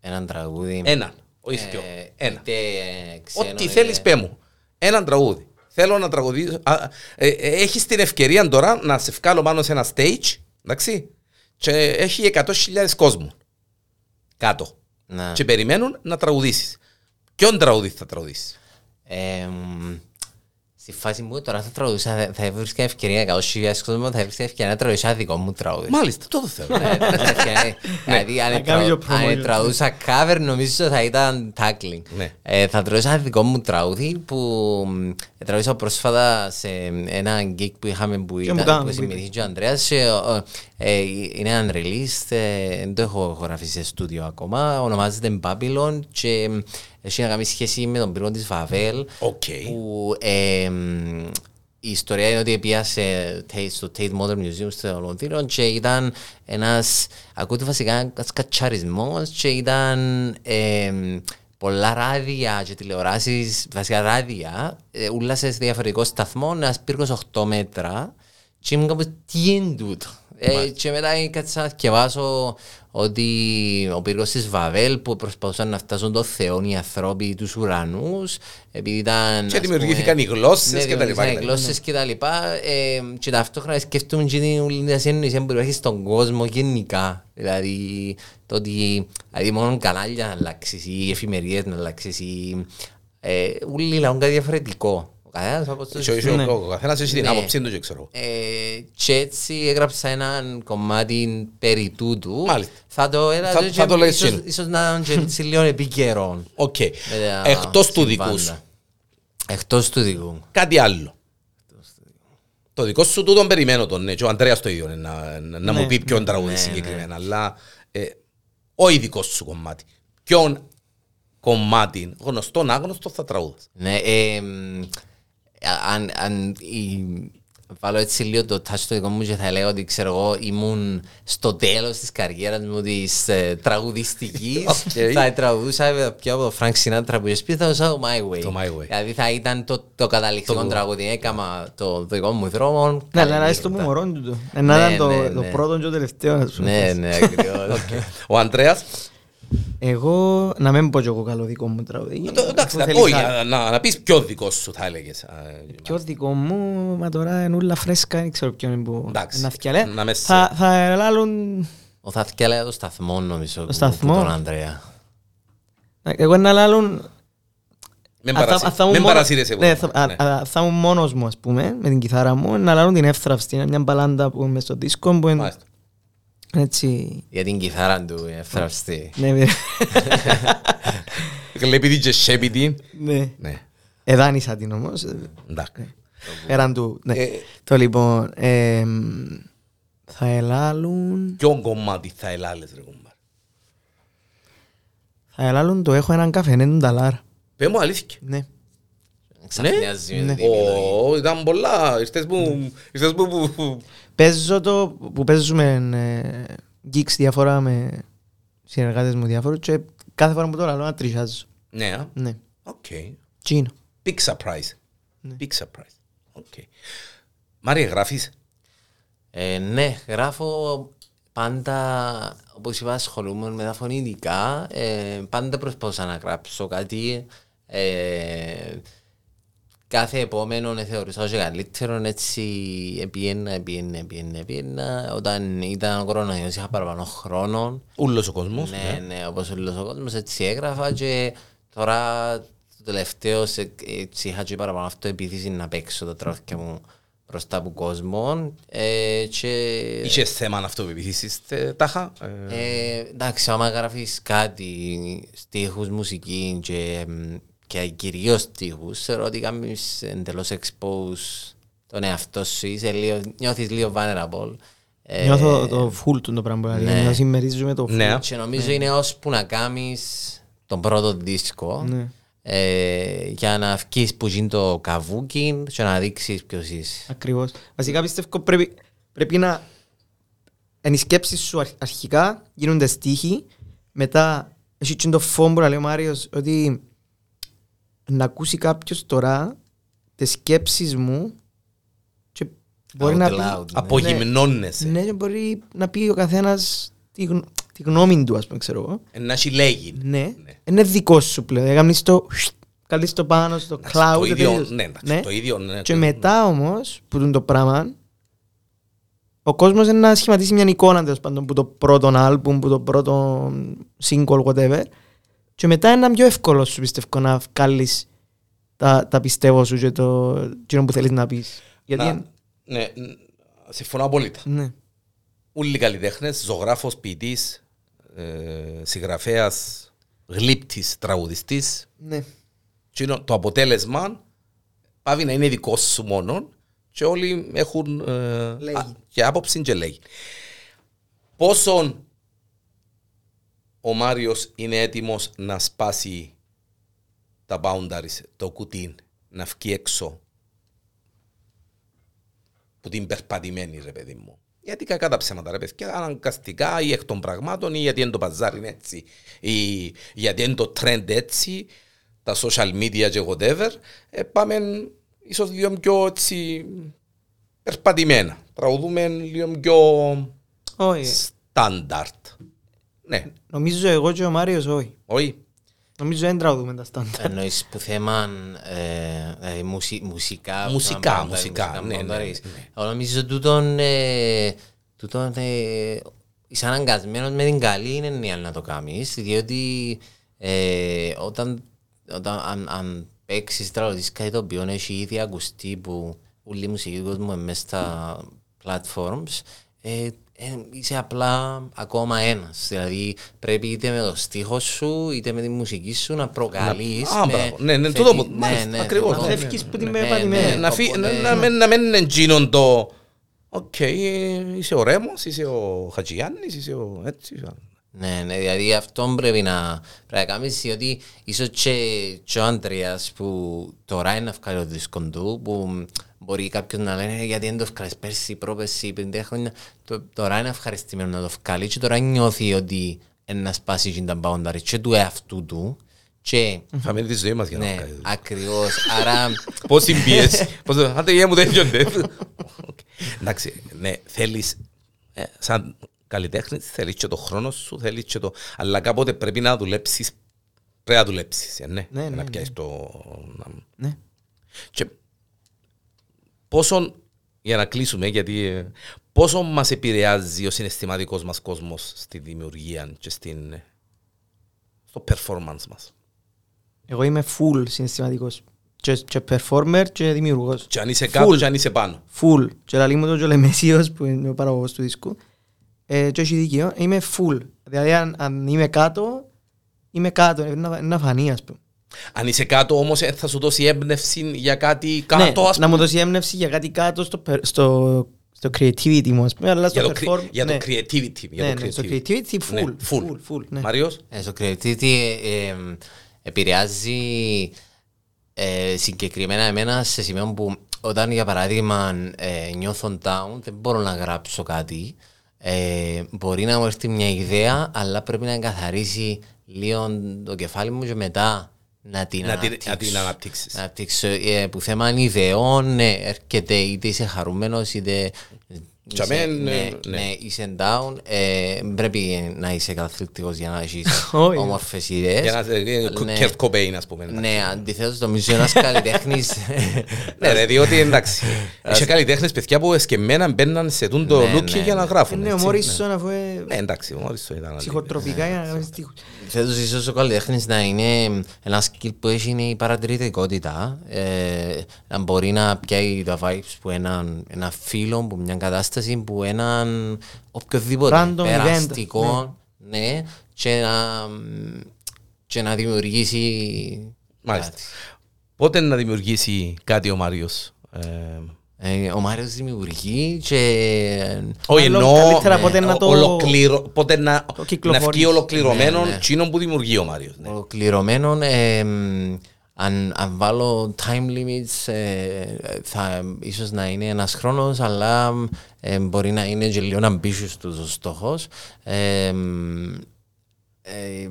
Έναν τραγούδι. Έναν, όχι δυο. ε, Ένα. είτε, ε, ξένο, Ό,τι είτε- θέλεις πέ μου. Έναν τραγούδι. Θέλω να τραγουδήσω. α, ε, ε, Έχεις την ευκαιρία τώρα να σε βγάλω πάνω σε ένα stage, εντάξει, και έχει 100.000 κόσμο κάτω. Να. Και περιμένουν να τραγουδήσεις. Ποιον τραγούδι θα τραγουδήσεις; Ε, μ, Στη φάση μου τώρα θα τραγουδούσα, θα- θα έβρισκα ευκαιρία 100.000 κόσμο, θα έβρισκα ευκαιρία να τραγουδούσα δικό μου τραγούδι. Μάλιστα, το θέλω. Ναι, θα έβρισκα ευκαιρία. Δηλαδή αν Να κάνει ετρα- και αν promotion. τραγουδούσα cover νομίζω θα ήταν tackling. Ναι. Ε, Θα τραγουδούσα δικό μου τραγούδι που μ, τραγουδούσα πρόσφατα σε ένα gig που είχαμε που μου ήταν κάναμε, που που συμμετείχε και ο Ανδρέας και, ο- ε, είναι unreleased, ε, δεν το έχω γραφεί σε στούντιο ακόμα, ονομάζεται Babylon και μ, έχει να κάνει σχέση με τον πύργο της Βαβέλ Οκ. που ε, μ, η ιστορία είναι ότι πήγα σε, Tate- στο Tate Modern Museum στο Λονδίνο και ήταν ένας, ακούτε βασικά ένας κατσαρισμός και ήταν ε, μ, πολλά ράδια και τηλεοράσεις, βασικά ράδια, ε, ούλα σε διαφορετικό σταθμό, ένας πύργος 8 μέτρα και ήμουν κάπως τι είναι τούτο; Ε, και μετά κάτσα να διαβάσω ότι ο πύργος της Βαβέλ που προσπαθούσαν να φτάσουν το Θεό οι ανθρώποι τους ουρανούς επειδή ήταν... Και ας δημιουργήθηκαν πούμε, οι γλώσσες ναι, και τα λοιπά, δημιουργήθηκαν οι και τα γλώσσες και τα λοιπά. Ε, και ταυτόχρονα σκέφτομαι και την ουλή έννοια που υπάρχει στον κόσμο γενικά. Δηλαδή το ότι δηλαδή μόνο κανάλια να αλλάξεις ή εφημερίες να αλλάξεις ή ε, ούλοι λαούν κάτι διαφορετικό. ο καθένας από τους Και ο- και ο- Ο καθένας έχει την Ναι. άποψή του και ξέρω. ε, και έτσι έγραψα ένα κομμάτι περί τούτου. Μάλιστα. Θα το Θα- έλεγα θα το λέγεις ίσως, εκείνο. ίσως να είναι και σε λίγο επίκαιρο. Οκ. με τα Εκτός του συμβάντα. δικού σου. Εκτός του δικού. Κάτι άλλο. Το δικό σου τούτον περιμένω τον, ναι, και ο Αντρέας το ίδιο είναι να, να, να μου πει ποιον τραγούδι ναι, συγκεκριμένα, αλλά ε, όχι δικό σου κομμάτι. Ποιον κομμάτι, γνωστό, άγνωστο θα τραγούδας. Ναι, ε, μ, αν, αν η- βάλω έτσι λίγο το touch στο δικό μου και θα λέω ότι ξέρω εγώ ήμουν στο τέλος της καριέρας μου της ε, τραγουδιστικής Οκ. θα τραγουδούσα πιο από το Frank Sinatra που είπε θα τραγουδούσα το My Way Το My Way. δηλαδή θα ήταν το, το καταληκτικό Το- τραγούδι έκανα το δικό μου δρόμο Ναι, καλή αλλά έστω νύχτα. που μωρόν του. Ε, Να Ναι, ήταν το- ναι, το ναι. πρώτο και το τελευταίο. ας πούμε. ναι ναι ακριβώς Ο Αντρέας, Εγώ να μην πω και εγώ καλό δικό μου τραγούδι. το- εντάξει, Αφού να- θέλει όχι, κάτι. να- να να πεις ποιος δικός σου θα έλεγες. α, Ποιος δικό μου, μα τώρα είναι όλα φρέσκα, δεν ξέρω ποιον είναι που Εντάξει, να θυκιαλέ. να με σε- Θα, θα ελάλουν Ο θα θυκέλεγε το σταθμό νομίζω. που- σταθμό. που Τον Ανδρέα. Ε, Εγώ να λάλλον... Μην αν θα- παρασύ- αν θα ήμουν μην μόνο- παρασύρεσαι. Ναι, που- θα- ναι. α- α- θα ήμουν μόνος μου, ας πούμε, με την κιθάρα μου, να λάλλον την εύθραυστη. Είναι μια μπαλάντα που είμαι στο δίσκο που είναι Μάλιστα. Έτσι... Για την κιθάρα του είναι ευθραυστή. Ναι, ναι. Γλέπει και σέπει την. ναι. Ναι, Εδάνισα την όμως. εντάξει. Πέραν του. Ναι. Ε, Το λοιπόν. εμ, θα ελάλουν. Ποιο κομμάτι θα ελάλες ρε κουμπάρ; Θα ελάλουν το έχω έναν καφέ, είναι νταλάρ. Πες μου αλήθεια. Ναι. Ξαφνιάζει με Ναι. την επιλογή. Ω, ήταν πολλά. Ήρθες που... Ήρθες που... που- που- Παίζω το που παίζουμε ε, gigs διάφορα με συνεργάτες μου διάφορους και κάθε φορά που το λαλώ να τρισάζω. Ναι, α. Ναι. οκ. Τσίνο. Big surprise. Ναι. Big surprise. OK. Μάρια, γράφεις; Ε, ναι, γράφω πάντα, όπως είπα, ασχολούμαι με τα φωνητικά. Ε, πάντα προσπαθούσα να γράψω κάτι. Ε, κάθε επόμενο ε, θεωρούσα ως καλύτερο, έτσι επιένα, επιένα, επιένα, επιένα. Όταν ήταν ο κορονοϊός είχα παραπάνω χρόνο. Ούλος ο κόσμος. Ναι, ναι, όπως όλος ο κόσμος, έτσι έγραφα και τώρα το τελευταίο σε- έτσι είχα και παραπάνω αυτοεπίθεση να παίξω τα τραγούδια μου μπροστά από κόσμο ε, και Είχες θέμα αυτοπεποίθησης τε- τάχα; ε, ε, εντάξει, άμα γράφεις κάτι, στίχους, μουσική και, εμ, και κυρίως στίχους, θεωρώ ότι κάνεις εντελώς expose τον εαυτό σου, είσαι λίγο, νιώθεις λίγο vulnerable. Ε, Νιώθω το full του το πράγμα. ναι. Δηλαδή, να συμμερίζουμε το full. Ναι. Και νομίζω είναι ώσπου να κάνεις τον πρώτο δίσκο Ναι. ε, για να βγεις που γίνει το καβούκι και να δείξεις ποιος είσαι. Ακριβώς. Βασικά πιστεύω πρέπει, πρέπει να εν οι σκέψεις σου αρχ- αρχικά γίνονται στίχοι μετά έχει και το φόμπο που λέει ο Μάριος ότι να ακούσει κάποιος τώρα τις σκέψεις μου και μπορεί Out να loud, πει ναι. Απογυμνώνεσαι. ναι, και μπορεί να πει ο καθένας τη, γνω- τη γνώμη του ας πούμε ξέρω εγώ Ε, Να έχει λέγει. ναι, είναι δικό σου πλέον έκανες το καλείς το πάνω στο Εντάξει, cloud Το ίδιο, τελείως. ναι, εντάξει, το ίδιο, ναι. Και το- μετά όμως που είναι το πράγμα, ο κόσμος είναι να σχηματίσει μια εικόνα τέλος πάντων που το πρώτο album, που το πρώτο single, whatever. Και μετά είναι πιο εύκολο σου πιστεύω να βγάλεις τα, τα πιστεύω σου και το εκείνο που θέλεις να πεις. Γιατί. Να- Ναι, ν- συμφωνώ απόλυτα. Ναι. Όλοι οι καλλιτέχνες, ζωγράφος, ποιητής, ε, συγγραφέας, γλύπτης, τραγουδιστής. ναι. Και είναι το αποτέλεσμα πάβει να είναι δικό σου μόνο και όλοι έχουν ε, Λέγει. α, και άποψη και λέγει. Πόσο ο Μάριος είναι έτοιμος να σπάσει τα boundaries, το κουτί, να βγει έξω που την περπατημένη ρε παιδί μου. Γιατί κακά τα ψέματα ρε παιδιά, αναγκαστικά ή εκ των πραγμάτων ή γιατί είναι το παζάρι είναι έτσι ή γιατί είναι το trend έτσι, τα social media και whatever, ε, πάμε ίσως λίγο πιο έτσι περπατημένα. Τραγουδούμε λίγο πιο Όχι. στάνταρτ. Ναι, Νομίζω εγώ και ο Μάριος όχι. όχι. Νομίζω δεν τραγουδούμε τα στάντα. Εννοείς που θέμα ε, δηλαδή μουσι, μουσικά. Μουσικά, που θα μουσικά, boundaries, ναι, ναι, ναι, boundaries. Εγώ νομίζω τούτον, ε, τούτον ε, είσαι αναγκασμένος με την καλή έννοια να το κάνεις, διότι ε, όταν, όταν αν, αν παίξεις τραγουδίσεις κάτι το οποίο έχει ήδη ακουστεί που όλη η μουσική του κόσμου είναι μέσα στα platforms, ε, ε, είσαι απλά ακόμα ένας. Δηλαδή πρέπει είτε με το στίχος σου είτε με τη μουσική σου να προκαλείς. Α, με μπράβο. Ναι, ναι, θετικ- τούτο που- μάλιστα, ακριβώς, θετικό. ναι. Φεύγεις που την Ναι, περπατημένη. ναι, να, φύ- οπότε- να, να, μην- να μην είναι εκείνον το Οκ, είσαι ο Ρέμος, είσαι ο Χατζηγιάννης, είσαι ο έτσι. Ναι, ναι, δηλαδή αυτό πρέπει να, πρέπει να κάνεις διότι ίσως και, και ο Αντρέας που τώρα είναι να βγάλει το δίσκο του που μπορεί κάποιος να λένε γιατί δεν το βγάλεις πέρσι, πρόπερσι, πέντε χρόνια το, τώρα είναι ευχαριστημένο να το βγάλει και τώρα νιώθει ότι είναι να σπάσει και τα boundaries και του εαυτού του και Θα μείνει τη ζωή μας για να ναι, βγάλει. ακριβώς, άρα Πώς την πίεση. Πώς το... Άντε, γεια μου τέλειωνε. Οκ. Εντάξει, ναι, θέλεις, ε, σαν καλλιτέχνης, θέλεις και το χρόνο σου, θέλεις και το... Αλλά κάποτε πρέπει να δουλέψεις, πρέπει να δουλέψεις, ε, ναι, Ναι, για ναι, να ναι. πιάσεις το... να- Ναι. Και πόσον, για να κλείσουμε, γιατί ε, πόσο μας επηρεάζει ο συναισθηματικός μας κόσμος στη δημιουργία και στην, στο performance μας; Εγώ είμαι full συναισθηματικός. Και, και performer και δημιουργός. Και αν είσαι κάτω Full. και αν είσαι πάνω. Full. Και λαλεί μου το και ο Λεμεσίος που είναι ο παραγωγός του δίσκου. Ε, και έχει δίκιο. Είμαι full. Δηλαδή αν, αν είμαι κάτω, είμαι κάτω. Είναι να, να φανεί ας πούμε. Αν είσαι κάτω όμως ε, θα σου δώσει έμπνευση για κάτι κάτω ναι, ας να μου πούμε. δώσει έμπνευση για κάτι κάτω στο, per- στο, στο creativity μου ας πούμε. Αλλά στο Για το, perform, cre- για το ναι. creativity. Για Ναι, το ναι, στο creativity. creativity full. Ναι, full. full, full, ναι. Μάριος; Ε, στο creativity ε, ε, επηρεάζει ε, συγκεκριμένα εμένα σε σημείο που όταν για παράδειγμα ε, νιώθω down δεν μπορώ να γράψω κάτι ε, μπορεί να μου έρθει μια ιδέα αλλά πρέπει να εγκαθαρίσει λίγο το κεφάλι μου και μετά να την Να την- αναπτύξω. να την αναπτύξεις. Να αναπτύξω. Ε, που θέμα ιδεών ναι, έρχεται είτε είσαι χαρούμενος είτε Για είσαι, μένα, ναι, ναι. ναι, είσαι down ε, πρέπει να είσαι καταθλιπτικός για να έχεις Όχι. όμορφες ιδέες Για να ε, Ναι. Kurt Cobain ας πούμε. ναι, αντιθέτως νομίζω ένας καλλιτέχνης Ναι ρε, διότι εντάξει. Είχε καλλιτέχνες παιδιά που εσκεμμένα μπαίναν σε τούν το Ναι, λούκι ναι, για να ναι. γράφουν. Ναι, ο έτσι, Μόρισον αφού ε, Ναι, εντάξει, ο Μόρισον ήταν... ψυχοτροπικά για να γράψει στίχους. Θέτως ίσως ο καλλιτέχνης να είναι ένα skill που έχει είναι η παρατηρητικότητα ε, να μπορεί να πιάει τα vibes που έναν, ένα φίλο, που μια κατάσταση, που έναν οποιοδήποτε Random event, περαστικό ναι, και, να, και να δημιουργήσει Μάλιστα. κάτι. Πότε να δημιουργήσει κάτι ο Μάριος. ε, Ε, ο Μάριος δημιουργεί και Όχι, Μάλλον εννοώ καλύτερα ε, πότε να ο- το- ολοκληρω- πότε να, το να κυκλοφορήσει. βγει ολοκληρωμένο Ναι, ναι. τσίνο που δημιουργεί ο Μάριος. ναι. ολοκληρωμένο ε, αν, αν βάλω time limits ε, θα ίσως να είναι ένας χρόνος αλλά ε, μπορεί να είναι και λίγο ambitious τους ο στόχος ε, ε,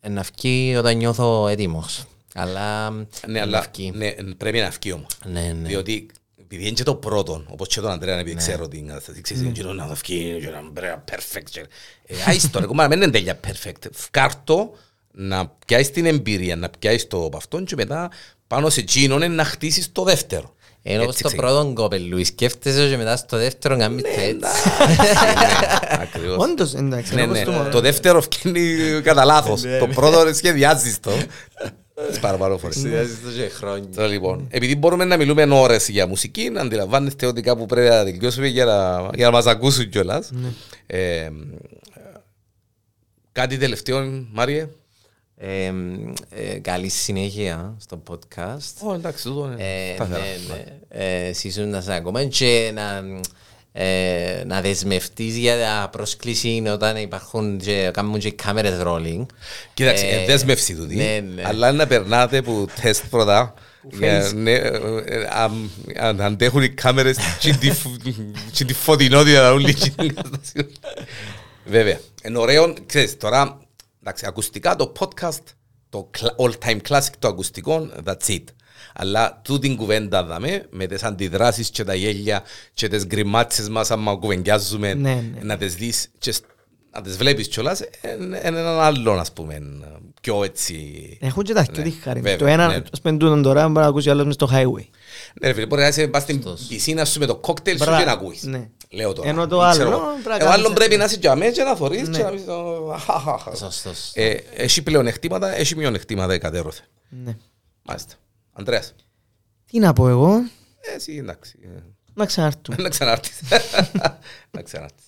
ε, να βγει όταν νιώθω έτοιμος αλλά Ναι, να αλλά βγει. ναι, πρέπει να βγει όμως. ναι, ναι. Διότι επειδή είναι και το πρώτο, όπως και τον Αντρέα, επειδή ξέρω την κατάσταση, ξέρεις, είναι και το να το βγει, και να πρέπει perfect. και- Ε, άιστο, ρε κομμάτι, δεν είναι τέλεια perfect. Φκάρτο να πιάσεις την εμπειρία, να πιάσεις το από αυτόν και μετά πάνω σε εκείνον να χτίσεις το δεύτερο. Ενώ Έτσι στο ξεκινά. πρώτο κοπελούι σκέφτεσαι και μετά στο δεύτερο κάνεις το έτσι. Ακριβώς. Όντως, εντάξει, Ναι, είναι ναι. όπως το μόνο. Το δεύτερο φτιάχνει κατά λάθος. Το πρώτο σχεδιάζεις το. Τις παραπάνω φορές. Συνδυάζεις το και χρόνια. Τώρα λοιπόν, επειδή μπορούμε να μιλούμε ώρες για μουσική, να αντιλαμβάνεστε ότι κάπου πρέπει να τελειώσουμε για να, για να μας ακούσουν κιόλας. Ε, κάτι τελευταίο, Μάριε; Ε, ε, καλή συνέχεια στο podcast. Ω, εντάξει, τούτο είναι Ε, σταθερά. ναι, ναι. Ε, Εσείς να σας ακούμε και να, ε, να δεσμευτείς για τα πρόσκληση όταν υπάρχουν και κάνουν και κάμερες rolling. Κοίταξε, Ε, ε, δέσμευση τούτη, ναι, ναι. αλλά να περνάτε που τεστ πρώτα, για, ναι, ε, ε, αν- αν αντέχουν οι κάμερες και τη φ- και τη φωτεινότητα να όλη την κατάσταση. Βέβαια, είναι ωραίο, ξέρεις, τώρα, εντάξει, ακουστικά το podcast, το cla- all-time classic το ακουστικό, that's it. Αλλά τούτη την κουβέντα δαμε, με τις αντιδράσεις και τα γέλια και τις γκριμάτσες μας άμα κουβεντιάζουμε, Ναι, ναι. να τις δεις και σ- να τις βλέπεις κιόλας, είναι έναν άλλον, ας πούμε, πιο έτσι... Έχουν και τα Ναι, δυο τη χάρη. βέβαια, Το ένα, ναι. ας πούμε, τούτον τώρα, μπορεί να ακούσει ο άλλος μες στο highway. Ναι, ρε φίλε, μπορεί να είσαι πας στην Σωστός. πισίνα σου με το κόκτελ σου Μπράβο, και να ακούεις. ναι. Λέω τώρα. Ενώ το Ή άλλο, ξέρω εγώ. πρέπει να Ε, Ο κάνεις άλλον πρέπει έτσι. να είσαι για μένα και να θωρείς Ναι. και να πεις «Ω, χαχαχα». Σωστός. Ε, Έχει πλεονεκτήματα, έχει μειονεκτήματα εκατέρωθε. Ναι. Μάλιστα. Αντρέας. Τι να πω εγώ, Ε, Εσύ εντάξει. ε, να ξανάρθουμε. Να ξανάρθεις. Να ξανάρθεις.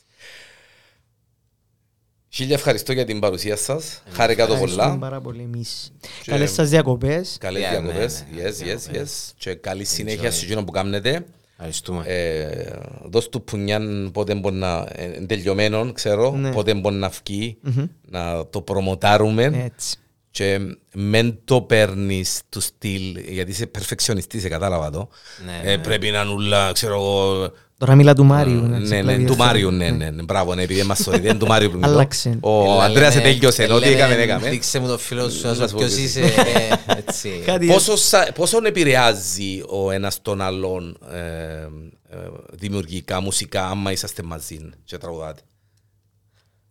Χίλια ευχαριστώ για την παρουσία σας. Χάρηκα το Ευχαριστούμε πολλά. πάρα πολύ εμείς. Και- Καλές σας διακοπές. Καλές Yeah, διακοπές. ναι, ναι, Yes, yes, yes. Και καλή συνέχεια Enjoy. σε εκείνο που κάνετε. Ευχαριστούμε. Ε, δώσ' του πουνιάν πότε μπορεί να είναι τελειωμένο, ξέρω, Ναι. πότε μπορεί να βγει, να το προμοτάρουμε Έτσι. Και μεν το παίρνεις του στυλ, γιατί είσαι περφεξιονιστής, κατάλαβα το. Ναι, Ε, πρέπει να νουλά, ξέρω εγώ, Τώρα μιλά του Μάριου. να ναι, ναι, ξεπλάβει του αυτό. Μάριου, ναι, ναι, ναι, μπράβο, ναι, επειδή μας το δεν του Μάριου. που είναι το. Άλλαξε. Ο Έλα, Ανδρέας λέμε- ετέλειωσε, ό,τι λέμε, έκαμε, έκαμε. Δείξε μου το φίλο σου, να Να σου σου πω ποιος ποιος είσαι. ε, Έτσι. Κάτι Πόσο, σα- πόσον επηρεάζει ο ένας τον άλλον ε, ε, δημιουργικά, μουσικά, άμα είσαστε μαζί και τραγουδάτε;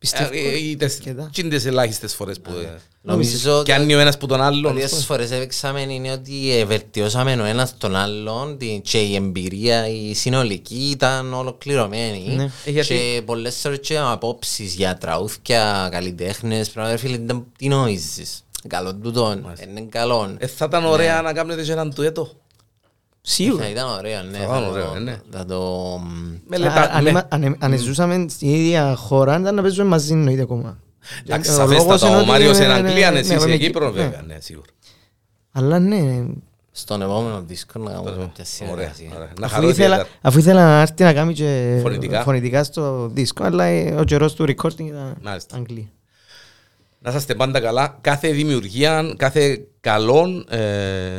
Πιστεύω Ε, ε, είτε- αρκετά. Τι είναι τις ελάχιστες φορές που... ε, Νομίζω Και αν ο ένας που τον άλλον. Πολλές φορές έπαιξαμε είναι ότι ε, βελτιώσαμε ο ένας τον άλλον την- και η εμπειρία η συνολική ήταν ολοκληρωμένη Ναι. Ε, γιατί- και πολλές φορές και απόψεις για τραούθια, καλλιτέχνες πράγματα φίλε ήταν- τι νόηζεις καλό τούτον, είναι καλό Ε, θα ήταν ωραία να κάνετε και έναν τουέτο. Σίγουρα. θα ήταν ωραίο ναι Θα θα ήταν το- ωραίο, ναι. θα το Με Α, λεπτά- αν με- είμα- αν- Αν ζούσαμε στην ίδια χώρα ήταν να παίζουμε μαζί εννοείται ακόμα. Εντάξει, Ο σαφέστατα, λόγος είναι ο ότι Μάριος είναι- είναι ναι, Αγγλία, ναι, εσύ ναι, είσαι ναι, Κύπρο ναι. βέβαια, ναι, σίγουρα. Αλλά ναι, στον επόμενο δίσκο να κάνουμε κάποια Ωραία, συνεργασία ωραία. Να αφού χαρώ ήθελα, ιδιαίτερα. αφού ήθελα να έρθει να κάνει και Φωνητικά. φωνητικά στο δίσκο, αλλά ε, ο καιρός του recording ήταν Μάλιστα. Αγγλία. Να είστε πάντα καλά. Κάθε δημιουργία, κάθε καλό, ε,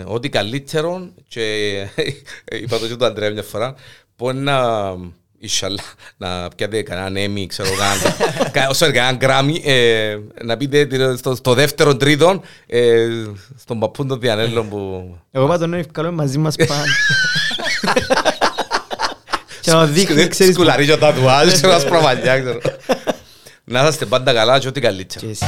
ό,τι καλύτερο και είπα το και του Αντρέα μια φορά, μπορεί να, Ισχαλά, να πιάτε κανέναν Έμι, ξέρω, κανέναν- κα- όσο είναι, κανέναν Γκράμι, ε, να πείτε τ- στο, στο δεύτερο, τρίτο, ε, στον παππούν των Διανέλων που... Εγώ πάω τον ευκαλώ μαζί μας πάνω. Και να δείχνει, ξέρεις, Σκουλαρί και ο τατουάζ, και ένας σπρομαλιά, ξέρω. Να είστε πάντα καλά και ό,τι καλύτερο. και εσύ.